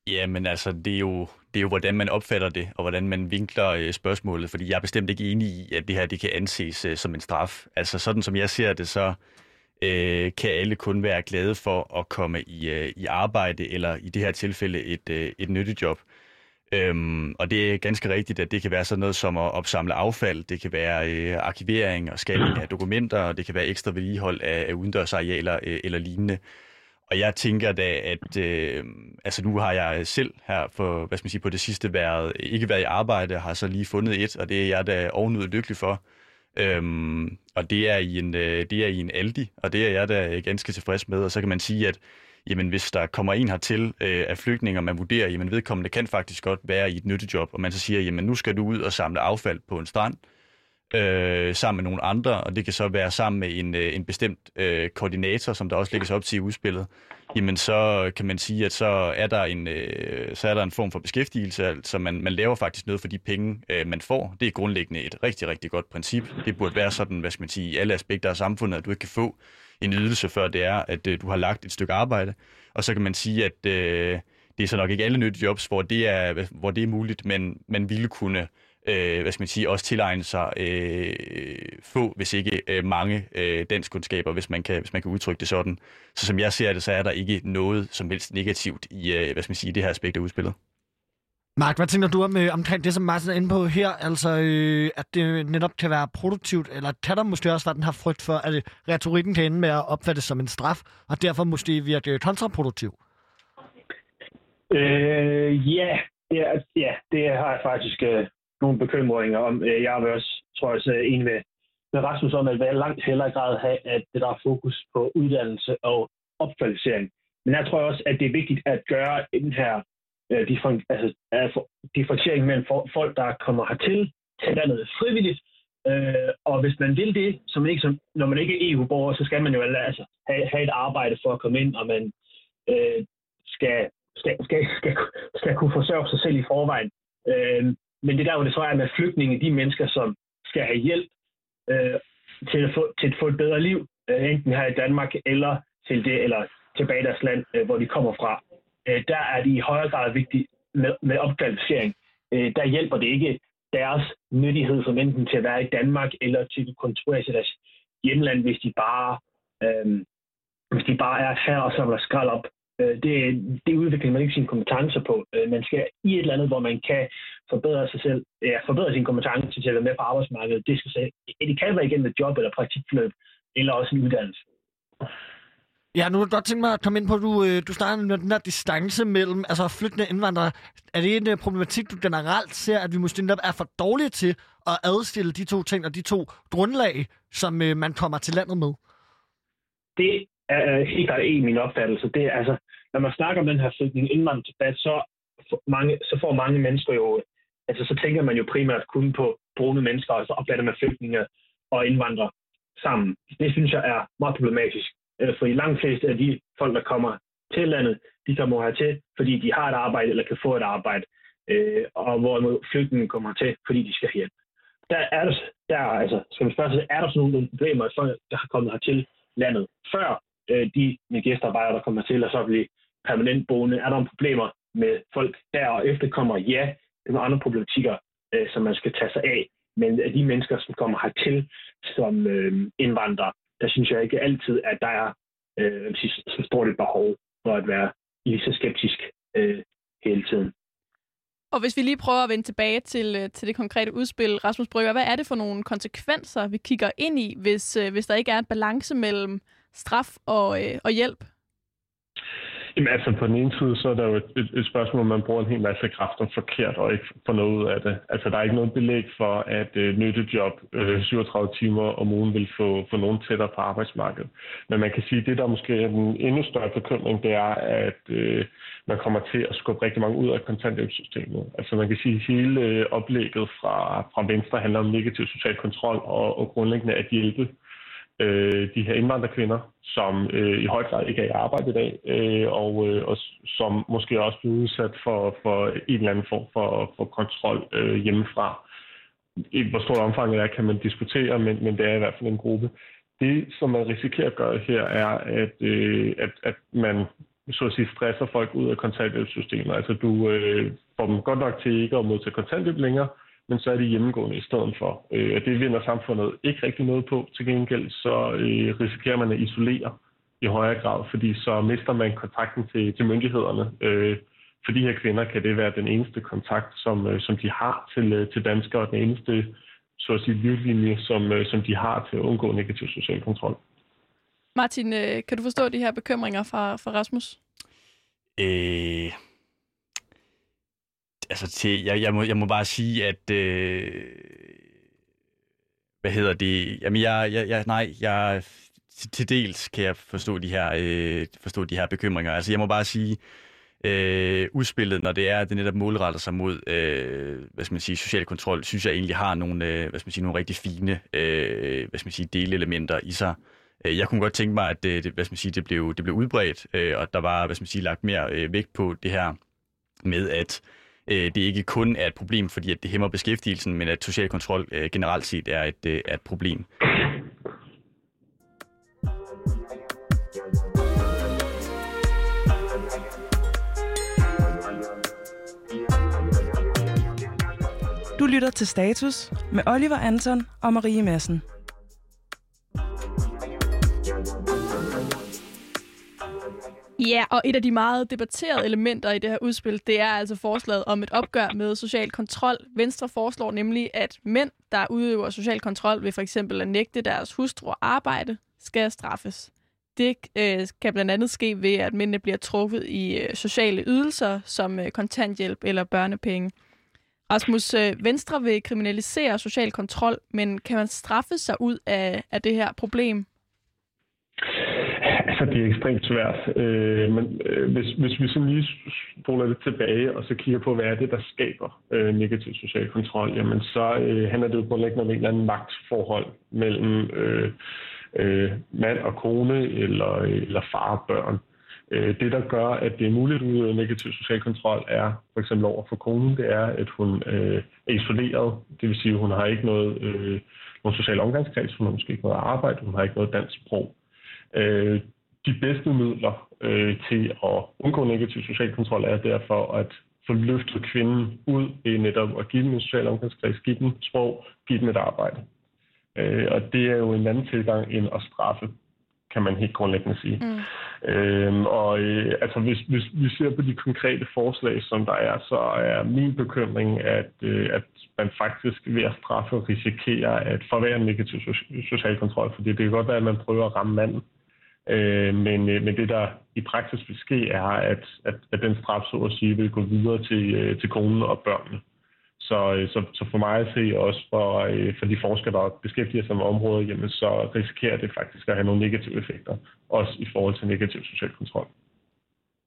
Jamen altså, det er, jo, det er jo, hvordan man opfatter det, og hvordan man vinkler øh, spørgsmålet, fordi jeg er bestemt ikke enig i, at det her det kan anses øh, som en straf. Altså sådan som jeg ser det, så øh, kan alle kun være glade for at komme i, øh, i arbejde, eller i det her tilfælde et, øh, et nyttejob. Øhm, og det er ganske rigtigt, at det kan være sådan noget som at opsamle affald, det kan være øh, arkivering og scanning af dokumenter, og det kan være ekstra vedligehold af, af udendørsarealer øh, eller lignende. Og jeg tænker da, at øh, altså nu har jeg selv her for, hvad skal man sige, på det sidste været, ikke været i arbejde, har så lige fundet et, og det er jeg da ovenud lykkelig for. Øhm, og det er, i en, øh, det er i en Aldi, og det er jeg da ganske tilfreds med. Og så kan man sige, at jamen, hvis der kommer en hertil øh, af flygtninge, og man vurderer, jamen vedkommende kan faktisk godt være i et nyttejob, og man så siger, jamen nu skal du ud og samle affald på en strand, øh, sammen med nogle andre, og det kan så være sammen med en, øh, en bestemt øh, koordinator, som der også lægges op til i udspillet, jamen så kan man sige, at så er der en, øh, så er der en form for beskæftigelse, altså man, man laver faktisk noget for de penge, øh, man får. Det er grundlæggende et rigtig, rigtig godt princip. Det burde være sådan, hvad skal man sige, i alle aspekter af samfundet, at du ikke kan få en ydelse, før det er, at øh, du har lagt et stykke arbejde. Og så kan man sige, at øh, det er så nok ikke alle nyttejobs, hvor det er, hvor det er muligt, men man ville kunne øh, hvad skal man sige, også tilegne sig øh, få, hvis ikke øh, mange øh, kundskaber, hvis man, kan, hvis man kan udtrykke det sådan. Så som jeg ser det, så er der ikke noget som helst negativt i, øh, hvad skal man sige, det her aspekt af udspillet. Mark, hvad tænker du om, øh, omkring det, som Martin er inde på her? Altså, øh, at det netop kan være produktivt, eller kan der måske også være den her frygt for, at retorikken kan ende med at opfattes som en straf, og derfor måske virke kontraproduktiv? Øh, ja, ja, ja, det har jeg faktisk øh, nogle bekymringer om. Øh, jeg vil også, tror jeg, også en med, med Rasmus om, at jeg langt hellere grad have, at der er fokus på uddannelse og opkvalificering. Men jeg tror også, at det er vigtigt at gøre den her øh, altså, differentiering mellem folk, der kommer hertil til landet frivilligt, Øh, og hvis man vil det, som ikke, som, når man ikke er EU-borger, så skal man jo altså, have, have et arbejde for at komme ind, og man øh, skal, skal, skal, skal, skal kunne forsørge sig selv i forvejen. Øh, men det der, hvor det så er med flygtninge, de mennesker, som skal have hjælp øh, til, at få, til at få et bedre liv, øh, enten her i Danmark eller til det, eller tilbage i deres land, øh, hvor de kommer fra, øh, der er det i højere grad vigtigt med, med opkvalificering. Øh, der hjælper det ikke deres nyttighed som enten til at være i Danmark eller til at konstruere til deres hjemland, hvis de bare, øh, hvis de bare er her og samler skrald op. Øh, det, det udvikler man ikke sine kompetencer på. Øh, man skal i et eller andet, hvor man kan forbedre sig selv, ja, forbedre sine kompetencer til at være med på arbejdsmarkedet. Det, skal, det kan være igennem et job eller praktikforløb, eller også en uddannelse. Ja, nu vil jeg godt tænke mig at komme ind på, at du, øh, du snakker om den her distance mellem altså flygtende indvandrere. Er det en uh, problematik, du generelt ser, at vi måske netop er for dårlige til at adstille de to ting og de to grundlag, som man kommer til landet med? Det er helt der en min opfattelse. Det er, altså, når man snakker om den her flygtning indvandringsdebat, så, mange, så får mange mennesker jo, altså så tænker man jo primært kun på brune mennesker, altså opfatter med flygtninge og indvandrere sammen. Det synes jeg er meget problematisk. Øh, For i langt flest af de folk, der kommer til landet, de kommer hertil, fordi de har et arbejde eller kan få et arbejde, øh, og hvorimod flygtningen kommer til, fordi de skal hjælpe. Der er der, der altså, skal man spørge sig, er der sådan nogle problemer, at folk, der har kommet hertil landet før øh, de med gæstearbejdere, der kommer til, og så blive permanent boende, er der nogle problemer med folk der og efterkommer? Ja, det er andre problematikker, øh, som man skal tage sig af. Men af de mennesker, som kommer hertil som øh, indvandrere, der synes jeg ikke altid, at der er øh, så stort et behov for at være lige så skeptisk øh, hele tiden. Og hvis vi lige prøver at vende tilbage til, øh, til det konkrete udspil, Rasmus Brygger, hvad er det for nogle konsekvenser, vi kigger ind i, hvis, øh, hvis der ikke er en balance mellem straf og, øh, og hjælp? Jamen altså på den ene side, så er der jo et, et, et spørgsmål, om man bruger en hel masse kræfter forkert og ikke får noget ud af det. Altså der er ikke noget belæg for, at øh, nyttejob øh, 37 timer om ugen vil få, få nogen tættere på arbejdsmarkedet. Men man kan sige, at det der måske er den endnu større bekymring, det er, at øh, man kommer til at skubbe rigtig mange ud af kontanthjælpssystemet. Altså man kan sige, at hele øh, oplægget fra, fra Venstre handler om negativ social kontrol og, og grundlæggende at hjælpe øh, de her indvandrerkvinder, som øh, i høj grad ikke er i arbejde i dag, øh, og, øh, og som måske også bliver udsat for, for en eller anden form for, for kontrol øh, hjemmefra. I hvor stort omfang det er, kan man diskutere, men, men det er i hvert fald en gruppe. Det, som man risikerer at gøre her, er, at, øh, at, at man så at sige, stresser folk ud af kontanthjælpssystemet. Altså du øh, får dem godt nok til ikke at modtage kontanthjælp længere, men så er de hjemmegående i stedet for. Øh, og det vinder samfundet ikke rigtig noget på. Til gengæld så øh, risikerer man at isolere i højere grad, fordi så mister man kontakten til, til myndighederne. Øh, for de her kvinder kan det være den eneste kontakt, som, øh, som de har til, øh, til danskere, og den eneste så at sige, livlinje, som, øh, som de har til at undgå negativ social kontrol. Martin, øh, kan du forstå de her bekymringer fra, fra Rasmus? Øh, altså til, jeg, jeg, må, jeg må bare sige, at øh, hvad hedder det? Jamen, jeg, jeg, jeg nej, jeg til, til dels kan jeg forstå de her øh, forstå de her bekymringer. Altså, jeg må bare sige, øh, udspillet, når det er, at det netop målretter sig mod, øh, hvad skal man sige, social kontrol, synes jeg egentlig har nogle, øh, hvad skal man sige, nogle rigtig fine, øh, hvad skal man sige, delelementer i sig. Øh, jeg kunne godt tænke mig, at det, det hvad skal man sige, det blev, det blev udbredt, øh, og der var, hvad skal man sige, lagt mere øh, vægt på det her med, at øh, Øh, det ikke kun er et problem, fordi at det hæmmer beskæftigelsen, men at social kontrol øh, generelt set er et, øh, er et problem. Du lytter til Status med Oliver Anton og Marie Madsen. Ja, og et af de meget debatterede elementer i det her udspil, det er altså forslaget om et opgør med social kontrol. Venstre foreslår nemlig, at mænd, der udøver social kontrol ved for eksempel at nægte deres hustru arbejde, skal straffes. Det øh, kan blandt andet ske ved, at mændene bliver trukket i øh, sociale ydelser som øh, kontanthjælp eller børnepenge. Rasmus, øh, Venstre vil kriminalisere social kontrol, men kan man straffe sig ud af, af det her problem? Altså, det er ekstremt svært. Øh, men øh, hvis, hvis vi så lige spoler lidt tilbage, og så kigger på, hvad er det, der skaber øh, negativ social kontrol, jamen så øh, handler det jo grundlæggende om en eller anden magtforhold mellem øh, øh, mand og kone, eller, eller far og børn. Øh, det, der gør, at det er muligt at udøve negativ social kontrol, er for eksempel over for konen, det er, at hun øh, er isoleret. Det vil sige, at hun har ikke noget, øh, nogen social omgangskreds, hun har måske ikke noget arbejde, hun har ikke noget dansk sprog. Øh, de bedste midler øh, til at undgå negativ social kontrol er derfor at få løftet kvinden ud i netop at give dem en social omgangskreds, give dem sprog, give dem et arbejde. Øh, og det er jo en anden tilgang end at straffe, kan man helt grundlæggende sige. Mm. Øhm, og øh, altså, hvis, hvis vi ser på de konkrete forslag, som der er, så er min bekymring, at, øh, at man faktisk ved at straffe risikerer at forvære negativ social kontrol, fordi det kan godt være, at man prøver at ramme manden, Øh, men, øh, men det, der i praksis vil ske, er, at, at, at den straf, så at sige, vil gå videre til, øh, til konen og børnene. Så, øh, så, så for mig at se også for, øh, for de forskere, der beskæftiger sig med området, jamen, så risikerer det faktisk at have nogle negative effekter, også i forhold til negativ social kontrol.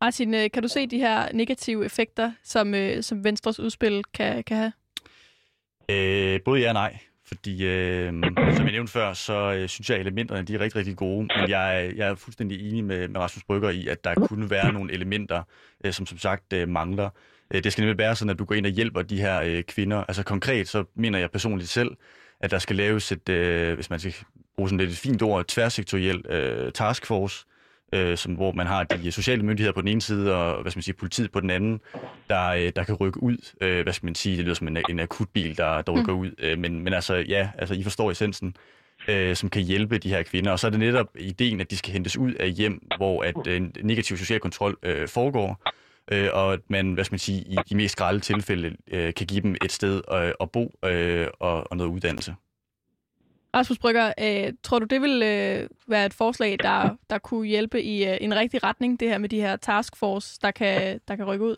Martin, kan du se de her negative effekter, som, som Venstres udspil kan, kan have? Øh, både ja og nej. Fordi, øh, som jeg nævnte før, så øh, synes jeg, at elementerne de er rigtig, rigtig gode. Men jeg, jeg er fuldstændig enig med, med Rasmus Brygger i, at der kunne være nogle elementer, øh, som som sagt øh, mangler. Øh, det skal nemlig være sådan, at du går ind og hjælper de her øh, kvinder. Altså konkret, så mener jeg personligt selv, at der skal laves et, øh, hvis man skal bruge sådan lidt et fint ord, tværsektoriel øh, taskforce, øh, som, hvor man har de sociale myndigheder på den ene side, og hvad skal man sige, politiet på den anden, der, øh, der kan rykke ud. Øh, hvad skal man sige, det lyder som en, en akutbil, der, der rykker mm. ud. Øh, men, men altså, ja, altså, I forstår essensen, øh, som kan hjælpe de her kvinder. Og så er det netop ideen, at de skal hentes ud af hjem, hvor at øh, negativ social kontrol øh, foregår, øh, og at man, hvad skal man sige, i de mest grælde tilfælde øh, kan give dem et sted øh, at bo øh, og, og noget uddannelse. Rasmus Brygger, øh, tror du, det vil øh, være et forslag, der, der kunne hjælpe i øh, en rigtig retning, det her med de her taskforce, der kan, der kan rykke ud?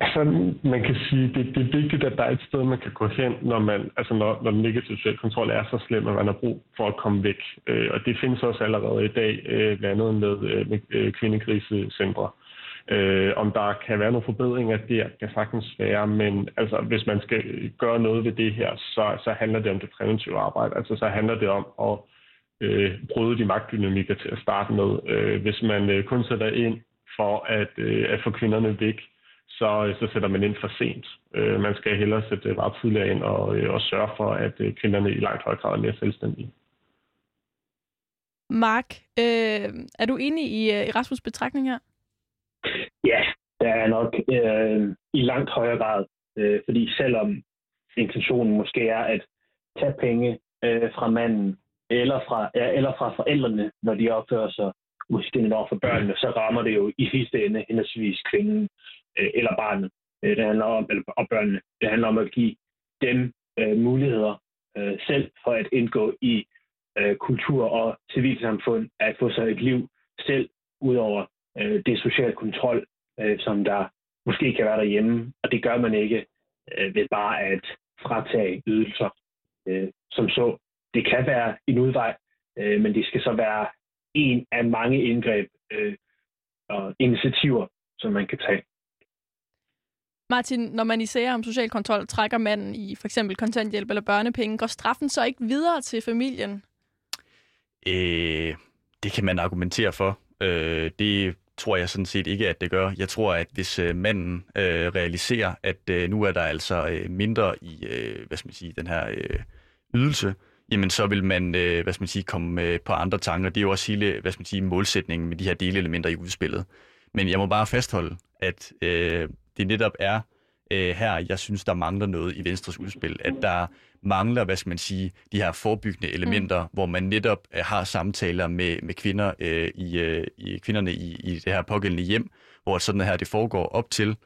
Altså, man kan sige, det, det er vigtigt, at der er et sted, man kan gå hen, når, man, altså når, når den negative social kontrol er så slem, at man har brug for at komme væk. Øh, og det findes også allerede i dag, øh, blandt andet med, øh, med øh, kvindekrisecentre. Øh, Øh, om der kan være nogle forbedringer, det kan sagtens være, men altså, hvis man skal gøre noget ved det her, så, så handler det om det præventive arbejde. Altså, så handler det om at øh, bryde de magtdynamikker til at starte med. Øh, hvis man øh, kun sætter ind for at, øh, at få kvinderne væk, så, øh, så sætter man ind for sent. Øh, man skal hellere sætte øh, meget tidligere ind og, øh, og sørge for, at øh, kvinderne i langt højere grad er mere selvstændige. Mark, øh, er du enig i, øh, i Rasmus' betragtning her? Jeg nok øh, i langt højere grad. Øh, fordi selvom intentionen måske er at tage penge øh, fra manden eller fra, ja, eller fra forældrene, når de opfører sig udstillet over for børnene, så rammer det jo i sidste ende henholdsvis kvinden øh, eller barnet. Øh, det handler om, eller og børnene. Det handler om at give dem øh, muligheder øh, selv for at indgå i øh, kultur og civilsamfund, at få sig et liv selv, udover øh, det sociale kontrol, øh, som der måske kan være derhjemme, og det gør man ikke øh, ved bare at fratage ydelser. Øh, som så, det kan være en udvej, øh, men det skal så være en af mange indgreb, øh, og initiativer, som man kan tage. Martin, når man i sager om social kontrol trækker manden i for eksempel kontanthjælp eller børnepenge, går straffen så ikke videre til familien? Øh, det kan man argumentere for. Øh, det tror jeg sådan set ikke, at det gør. Jeg tror, at hvis øh, manden øh, realiserer, at øh, nu er der altså øh, mindre i, øh, hvad skal man sige, den her øh, ydelse, jamen så vil man, øh, hvad skal man sige, komme øh, på andre tanker. Det er jo også hele, hvad skal man sige, målsætningen med de her delelementer i udspillet. Men jeg må bare fastholde, at øh, det netop er øh, her, jeg synes, der mangler noget i Venstres udspil. At der mangler, hvad skal man sige, de her forebyggende elementer, mm. hvor man netop øh, har samtaler med, med kvinder øh, i, øh, i kvinderne i, i det her pågældende hjem, hvor sådan her det foregår op til.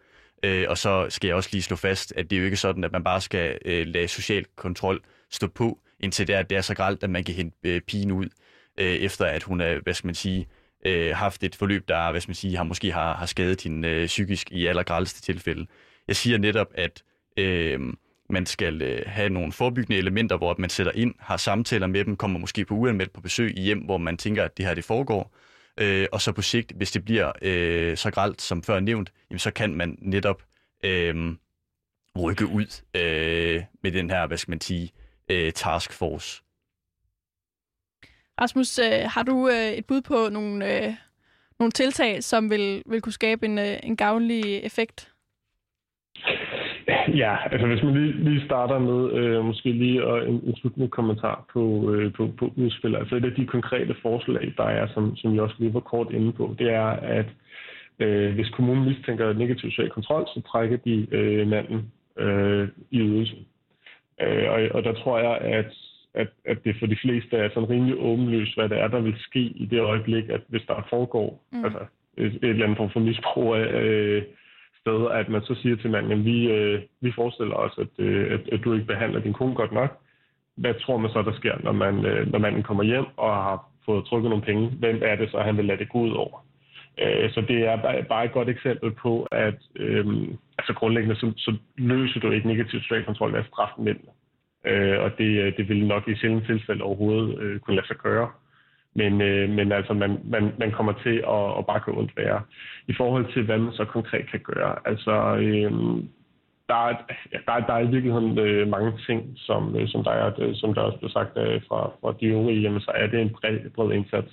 Øh, og så skal jeg også lige slå fast, at det er jo ikke sådan, at man bare skal øh, lade social kontrol stå på, indtil det er, det er så gralt, at man kan hente øh, pigen ud, øh, efter at hun er, hvad skal man sige, øh, haft et forløb, der hvad skal man sige, har måske har, har skadet hende øh, psykisk i allergrælste tilfælde. Jeg siger netop, at øh, man skal øh, have nogle forebyggende elementer, hvor man sætter ind, har samtaler med dem, kommer måske på uanmeldt på besøg i hjem, hvor man tænker, at det her det foregår. Øh, og så på sigt, hvis det bliver øh, så gralt som før nævnt, jamen, så kan man netop øh, rykke ud øh, med den her, hvad skal man sige, øh, taskforce. Rasmus, øh, har du øh, et bud på nogle, øh, nogle tiltag, som vil, vil kunne skabe en, øh, en gavnlig effekt? Ja, altså hvis man lige, lige starter med øh, måske lige og en, en slutende kommentar på, øh, på, på udspil. Altså et af de konkrete forslag, der er, som, som jeg også lige var kort inde på, det er, at øh, hvis kommunen mistænker negativ social kontrol, så trækker de øh, manden øh, i ydelsen. Øh, og, og der tror jeg, at, at, at det for de fleste er sådan rimelig åbenlyst, hvad det er, der vil ske i det øjeblik, at hvis der foregår mm. altså et, et eller andet form for misbrug af... Øh, sted, at man så siger til manden, at vi, øh, vi forestiller os, at, øh, at, at du ikke behandler din kone godt nok. Hvad tror man så, der sker, når, man, øh, når manden kommer hjem og har fået trykket nogle penge? Hvem er det så, han vil lade det gå ud over? Øh, så det er bare et godt eksempel på, at øh, altså grundlæggende så, så løser du ikke negativ social kontrol ved at straffe mændene. Øh, og det, øh, det vil nok i sjældent tilfælde overhovedet øh, kunne lade sig gøre. Men, øh, men altså, man, man, man kommer til at, at bare gå ondt værre. I forhold til, hvad man så konkret kan gøre. Altså, øh, der, er, ja, der, er, der er i virkeligheden øh, mange ting, som, øh, som, der er, det, som der også blev sagt øh, fra, fra de øvrige, jamen, så er det en bred, bred indsats.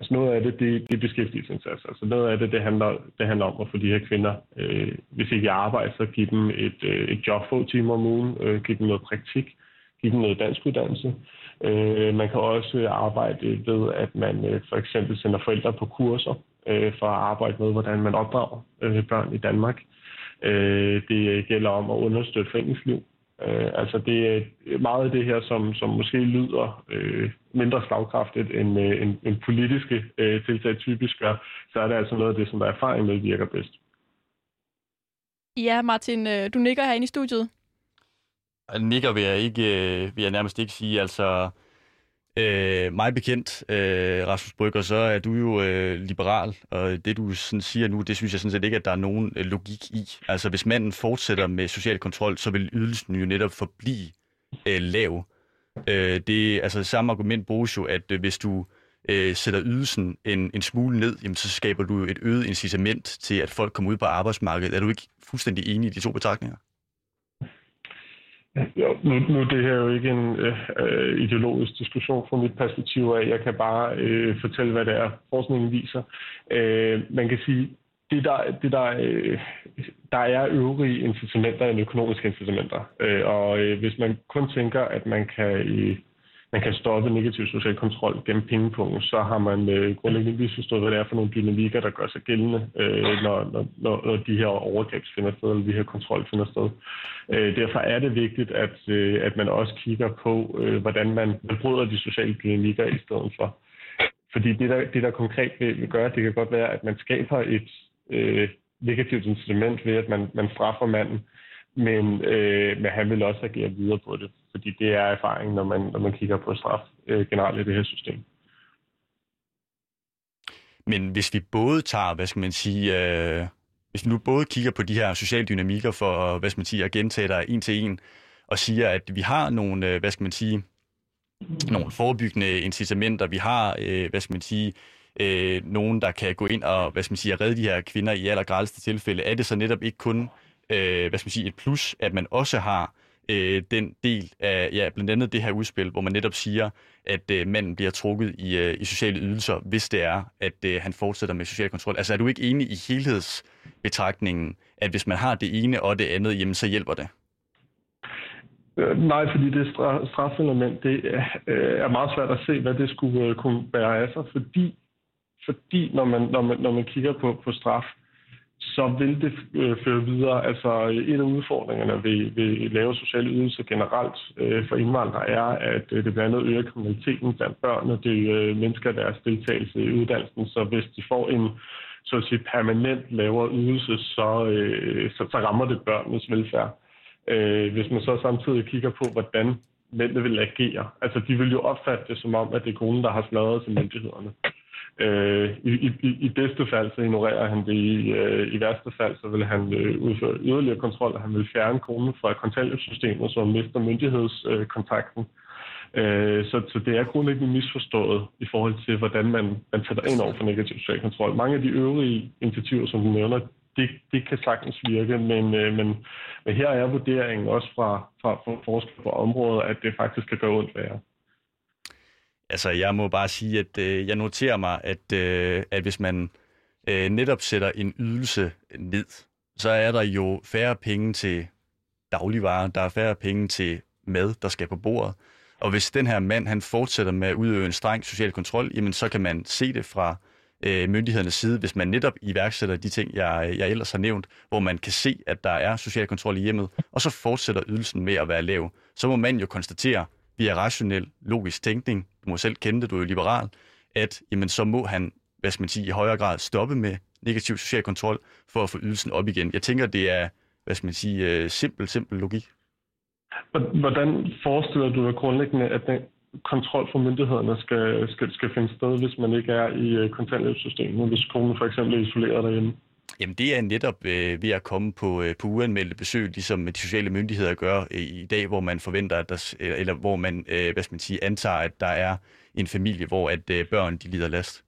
Altså noget af det, det, det er beskæftigelsesindsats. Altså noget af det, det handler, det handler om at få de her kvinder, øh, hvis ikke jeg arbejder, så give dem et, øh, et job få timer om ugen, øh, give dem noget praktik, give dem noget dansk uddannelse. Øh, Øh, man kan også arbejde ved, at man øh, for eksempel sender forældre på kurser øh, for at arbejde med, hvordan man opdrager øh, børn i Danmark. Øh, det gælder om at understøtte foreningsliv. Øh, altså det er meget af det her, som, som måske lyder øh, mindre slagkraftigt end, øh, end, end politiske øh, tiltag typisk gør, så er det altså noget af det, som der erfaring med virker bedst. Ja, Martin, øh, du nikker herinde i studiet. Nikker vil jeg, ikke, øh, vil jeg nærmest ikke sige. Altså, øh, mig bekendt, øh, Rasmus Brygger, så er du jo øh, liberal, og det du sådan siger nu, det synes jeg sådan set ikke, at der er nogen øh, logik i. Altså, hvis manden fortsætter med social kontrol, så vil ydelsen jo netop forblive øh, lav. Øh, det altså samme argument bruges jo, at øh, hvis du øh, sætter ydelsen en, en smule ned, jamen, så skaber du jo et øget incitament til, at folk kommer ud på arbejdsmarkedet. Er du ikke fuldstændig enig i de to betragtninger? Jo, nu, nu det her jo ikke en øh, øh, ideologisk diskussion fra mit perspektiv af. Jeg kan bare øh, fortælle, hvad det er, forskningen viser. Øh, man kan sige, det der, det der, øh, der er øvrige incitamenter end økonomiske incitamenter. Øh, og øh, hvis man kun tænker, at man kan... Øh, man kan stoppe negativ social kontrol gennem pengepunkten, så har man øh, grundlæggende misforstået, hvad det er for nogle dynamikker, der gør sig gældende, øh, når, når, når de her overgreb finder sted, eller de her kontrol finder sted. Øh, derfor er det vigtigt, at, øh, at man også kigger på, øh, hvordan man, man bryder de sociale dynamikker i stedet for. Fordi det, der, det, der konkret vil, vil gøre, det kan godt være, at man skaber et øh, negativt incitament ved, at man, man straffer manden, men, øh, men han vil også agere videre på det, fordi det er erfaringen, når man, når man kigger på straf øh, generelt i det her system. Men hvis vi både tager, hvad skal man sige, øh, hvis vi nu både kigger på de her sociale dynamikker for, øh, hvad skal man sige, at gentage dig en til en, og siger, at vi har nogle, øh, hvad skal man sige, nogle forebyggende incitamenter, vi har, øh, hvad skal man sige, øh, nogen, der kan gå ind og hvad skal man sige, redde de her kvinder i allergrædeste tilfælde, er det så netop ikke kun øh, hvad skal man sige, et plus, at man også har øh, den del af ja, blandt andet det her udspil, hvor man netop siger, at øh, manden bliver trukket i, øh, i sociale ydelser, hvis det er, at øh, han fortsætter med social kontrol. Altså er du ikke enig i helhedsbetragtningen, at hvis man har det ene og det andet, jamen så hjælper det? Øh, nej, fordi det strafelement, det øh, er meget svært at se, hvad det skulle øh, kunne bære af sig, fordi, fordi når, man, når, man, når man kigger på, på straf, så vil det øh, føre videre. Altså en af udfordringerne ved, ved lave sociale ydelser generelt øh, for indvandrere er, at øh, det blandt andet øger kriminaliteten blandt børn, og det øh, mennesker deres deltagelse i uddannelsen. Så hvis de får en så at sige, permanent lavere ydelse, så, øh, så, så rammer det børnenes velfærd. Øh, hvis man så samtidig kigger på, hvordan mændene vil agere. Altså, de vil jo opfatte det som om, at det er konen, der har sladret til myndighederne. Øh, i, i, I bedste fald, så ignorerer han det. I, øh, i værste fald, så vil han øh, udføre yderligere kontrol, og han vil fjerne konen fra kontanthjælpssystemet, så mister myndighedskontakten. Øh, så, så det er grundlæggende misforstået i forhold til, hvordan man, man sætter ind over for negativ social kontrol. Mange af de øvrige initiativer, som du nævner, det, det kan sagtens virke, men, øh, men, men her er vurderingen også fra, fra, fra forskere på området, at det faktisk kan gøre ondt værre. Altså, jeg må bare sige, at øh, jeg noterer mig, at, øh, at hvis man øh, netop sætter en ydelse ned, så er der jo færre penge til dagligvarer, der er færre penge til mad, der skal på bordet. Og hvis den her mand, han fortsætter med at udøve en streng social kontrol, jamen så kan man se det fra øh, myndighedernes side, hvis man netop iværksætter de ting, jeg, jeg ellers har nævnt, hvor man kan se, at der er social kontrol i hjemmet, og så fortsætter ydelsen med at være lav, så må man jo konstatere, via rationel, logisk tænkning, du må selv kende det, du er jo liberal, at jamen, så må han, hvad skal man sige, i højere grad stoppe med negativ social kontrol for at få ydelsen op igen. Jeg tænker, det er, hvad skal man sige, øh, simpel, simpel logik. Hvordan forestiller du dig grundlæggende, at den kontrol fra myndighederne skal, skal, skal finde sted, hvis man ikke er i øh, kontanthjælpssystemet, hvis konen for eksempel er isoleret derhjemme? Jamen det er netop øh, ved at komme på, øh, på uanmeldte besøg, ligesom de sociale myndigheder gør øh, i dag, hvor man forventer, at der, eller, øh, eller hvor man, øh, hvad skal man sige, antager, at der er en familie, hvor at øh, børn de lider last.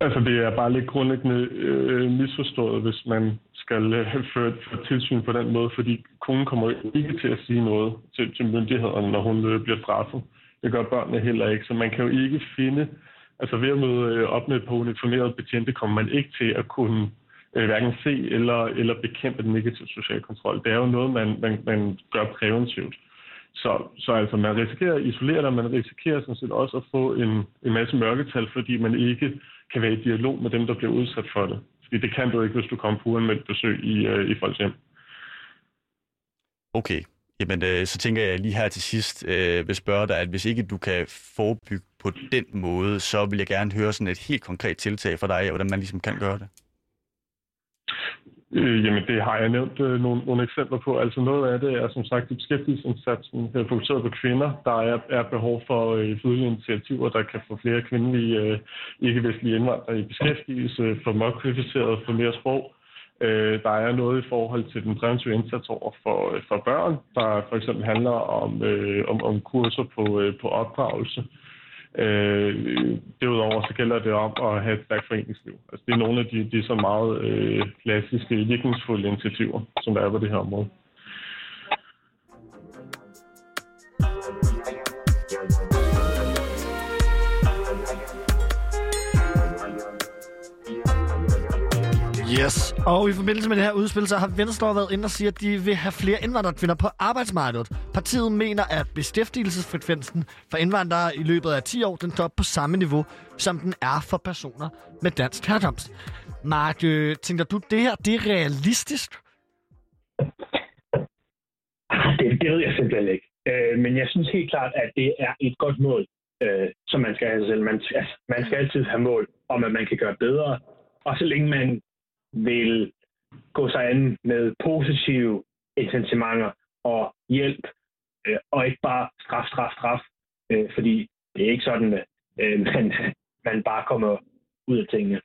Altså det er bare lidt grundlæggende øh, misforstået, hvis man skal øh, føre, føre tilsyn på den måde, fordi konen kommer ikke til at sige noget til, til myndighederne, når hun øh, bliver straffet. Det gør børnene heller ikke, så man kan jo ikke finde Altså ved at møde øh, op med på uniformerede betjente, kommer man ikke til at kunne øh, hverken se eller, eller bekæmpe den negative sociale kontrol. Det er jo noget, man, man, man gør præventivt. Så, så altså, man risikerer at isolere dig, man risikerer sådan set også at få en, en masse mørketal, fordi man ikke kan være i dialog med dem, der bliver udsat for det. Fordi det kan du ikke, hvis du kommer på med besøg i, øh, i folks hjem. Okay, Jamen, øh, så tænker jeg lige her til sidst øh, vil spørge dig, at hvis ikke du kan forebygge på den måde, så vil jeg gerne høre sådan et helt konkret tiltag fra dig, hvordan man ligesom kan gøre det. Øh, jamen, det har jeg nævnt øh, nogle, nogle eksempler på. Altså noget af det er som sagt i beskæftigelsesindsatsen er fokuseret på kvinder. Der er, er behov for øh, yderligere initiativer, der kan få flere kvindelige øh, ikke-vestlige indvandrere i beskæftigelse, få mere kvalificeret, få mere sprog. Øh, der er noget i forhold til den præventive indsats over for, for børn, der for eksempel handler om, øh, om, om kurser på, øh, på opdragelse. Øh, derudover så gælder det om at have et stærkt foreningsliv. Altså, det er nogle af de, de så meget øh, klassiske, virkningsfulde initiativer, som der er på det her område. Yes, og i forbindelse med det her udspil, så har Venstre været inde og sige, at de vil have flere indvandrerkvinder på arbejdsmarkedet. Partiet mener, at beskæftigelsesfrekvensen for indvandrere i løbet af 10 år, den står på samme niveau, som den er for personer med dansk herkomst. Mark, øh, tænker du, det her det er realistisk? Det, det ved jeg simpelthen ikke. Øh, men jeg synes helt klart, at det er et godt mål, øh, som man skal have selv. Man, altså, man skal altid have mål om, at man kan gøre bedre. Og så længe man vil gå sig an med positive incitamenter og hjælp, øh, og ikke bare straf, straf, straf, øh, fordi det er ikke sådan, at øh, man, man bare kommer ud af tingene.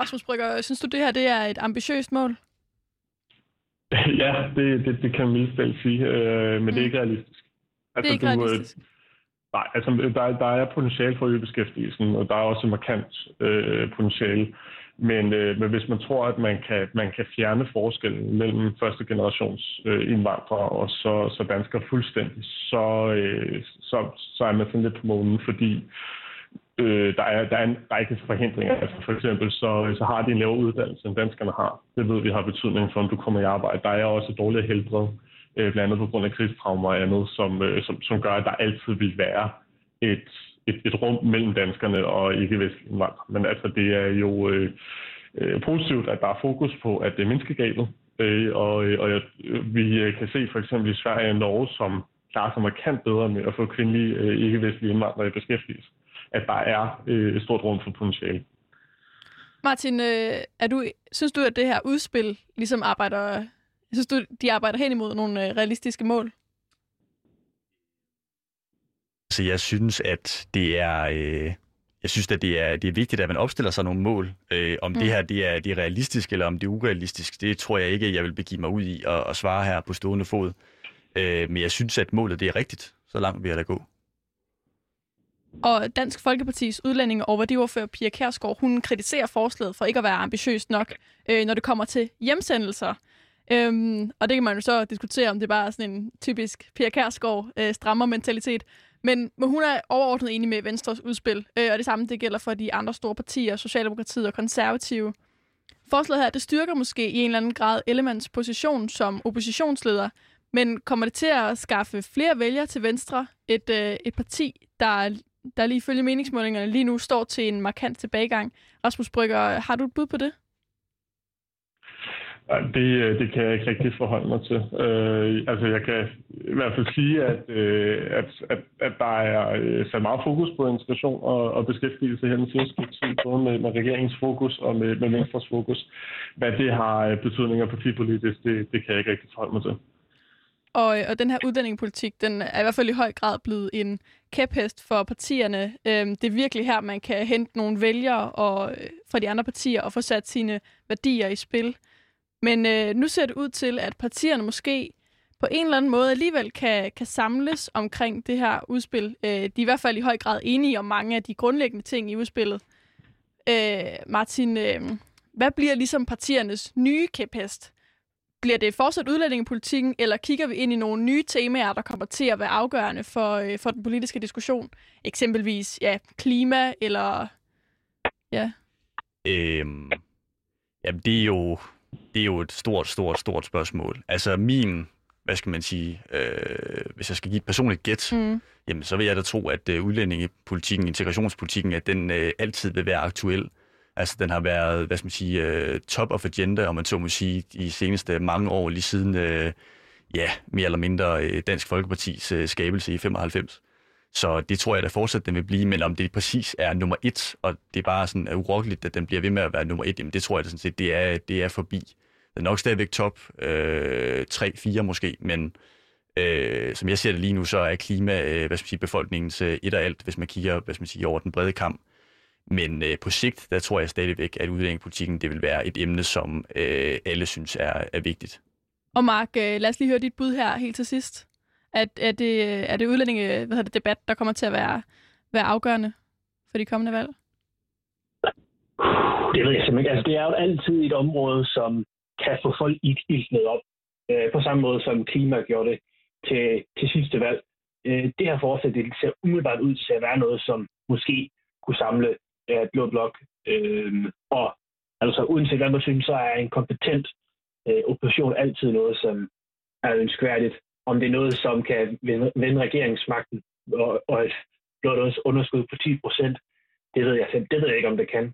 Rasmus Brygger, synes du, det her det er et ambitiøst mål? Ja, det, det, det kan man mildt sige, øh, men mm. det er ikke realistisk. Altså, det er ikke du, øh, realistisk. Nej, altså der, der er potentiale for at øge beskæftigelsen, og der er også markant øh, potentiale. Men, øh, men hvis man tror, at man kan, man kan fjerne forskellen mellem første generations øh, indvandrere og så, så danskere fuldstændig, så, øh, så, så er man sådan lidt på månen, fordi øh, der, er, der er en række forhindringer. Altså for eksempel så, så har de en lavere uddannelse, end danskerne har. Det ved vi har betydning for, om du kommer i arbejde. Der er også dårligere helbred, øh, blandt andet på grund af krigstraumer og andet, som, øh, som, som gør, at der altid vil være et, et, et rum mellem danskerne og ikke-vestlige indvandrere. Men altså, det er jo øh, øh, positivt, at der er fokus på, at det er menneskegabet. Øh, og øh, og jeg, vi øh, kan se for eksempel i Sverige og Norge, som klarer sig markant bedre med at få kvindelige øh, ikke-vestlige indvandrere i beskæftigelse, at der er øh, et stort rum for potentiale. Martin, øh, er du, synes du, at det her udspil ligesom arbejder, synes du, de arbejder hen imod nogle øh, realistiske mål? Så jeg synes, at det er... Øh, jeg synes, at det er, det er vigtigt, at man opstiller sig nogle mål. Øh, om mm. det her det er, det er realistisk, eller om det er urealistisk, det tror jeg ikke, jeg vil begive mig ud i at, at svare her på stående fod. Øh, men jeg synes, at målet det er rigtigt. Så langt vil jeg da gå. Og Dansk Folkepartis udlændinge og værdiordfører Pia Kærsgaard, hun kritiserer forslaget for ikke at være ambitiøst nok, øh, når det kommer til hjemsendelser. Øhm, og det kan man jo så diskutere, om det bare er sådan en typisk Pia Kærsgaard øh, strammer mentalitet. Men, men hun er overordnet enig med Venstres udspil, øh, og det samme det gælder for de andre store partier, Socialdemokratiet og Konservative. Forslaget her, det styrker måske i en eller anden grad Ellemanns position som oppositionsleder, men kommer det til at skaffe flere vælgere til Venstre, et, øh, et parti, der, der lige følge meningsmålingerne lige nu står til en markant tilbagegang. Rasmus Brygger, har du et bud på det? Det, øh, det kan jeg ikke rigtig forholde mig til. Øh, altså jeg kan i hvert fald sige, at, øh, at, at, at der er øh, sat meget fokus på integration og, og beskæftigelse her den sidste tid, både med, med regeringens fokus og med, med Venstres fokus. Hvad det har øh, betydninger partipolitisk, det, det kan jeg ikke rigtig forholde mig til. Og, og den her uddanningpolitik, den er i hvert fald i høj grad blevet en kæphest for partierne. Øhm, det er virkelig her, man kan hente nogle vælgere og, fra de andre partier og få sat sine værdier i spil. Men øh, nu ser det ud til, at partierne måske på en eller anden måde alligevel kan, kan samles omkring det her udspil. Øh, de er i hvert fald i høj grad enige om mange af de grundlæggende ting i udspillet. Øh, Martin, øh, hvad bliver ligesom partiernes nye kæphest? Bliver det fortsat udlændingepolitikken, eller kigger vi ind i nogle nye temaer, der kommer til at være afgørende for, øh, for den politiske diskussion? Eksempelvis ja, klima, eller... Ja. Øhm, jamen, det er jo det er jo et stort, stort, stort spørgsmål. Altså min, hvad skal man sige, øh, hvis jeg skal give et personligt gæt, mm. jamen så vil jeg da tro, at øh, udlændingepolitikken, integrationspolitikken, at den øh, altid vil være aktuel. Altså den har været, hvad skal man sige, øh, top of agenda, om man så må sige, de seneste mange år, lige siden, øh, ja, mere eller mindre øh, Dansk Folkepartis øh, skabelse i 95. Så det tror jeg da fortsat, den vil blive, men om det præcis er nummer et, og det er bare sådan er urokkeligt, at den bliver ved med at være nummer et, jamen det tror jeg da sådan set, det er, det er forbi. Den er nok stadigvæk top øh, 3-4 måske, men øh, som jeg ser det lige nu, så er klima, øh, hvad skal man sige, befolkningens øh, et og alt, hvis man kigger, hvad skal man sige, over den brede kamp. Men øh, på sigt, der tror jeg stadigvæk, at udviklingspolitikken, det vil være et emne, som øh, alle synes er, er vigtigt. Og Mark, øh, lad os lige høre dit bud her helt til sidst at, er, øh, det, er det udlændinge hvad hedder det, debat, der kommer til at være, være afgørende for de kommende valg? Det ved jeg simpelthen ikke. Altså, det er jo altid et område, som kan få folk iltnet op. Øh, på samme måde som klima gjorde det til, til sidste valg. Øh, det her forslag det ser umiddelbart ud til at være noget, som måske kunne samle øh, Blå Blok. Øh, og altså uanset hvad man synes, så er en kompetent øh, opposition altid noget, som er ønskværdigt om det er noget, som kan vende regeringsmagten og, og et blot underskud på 10 procent, det ved jeg det ved jeg ikke, om det kan.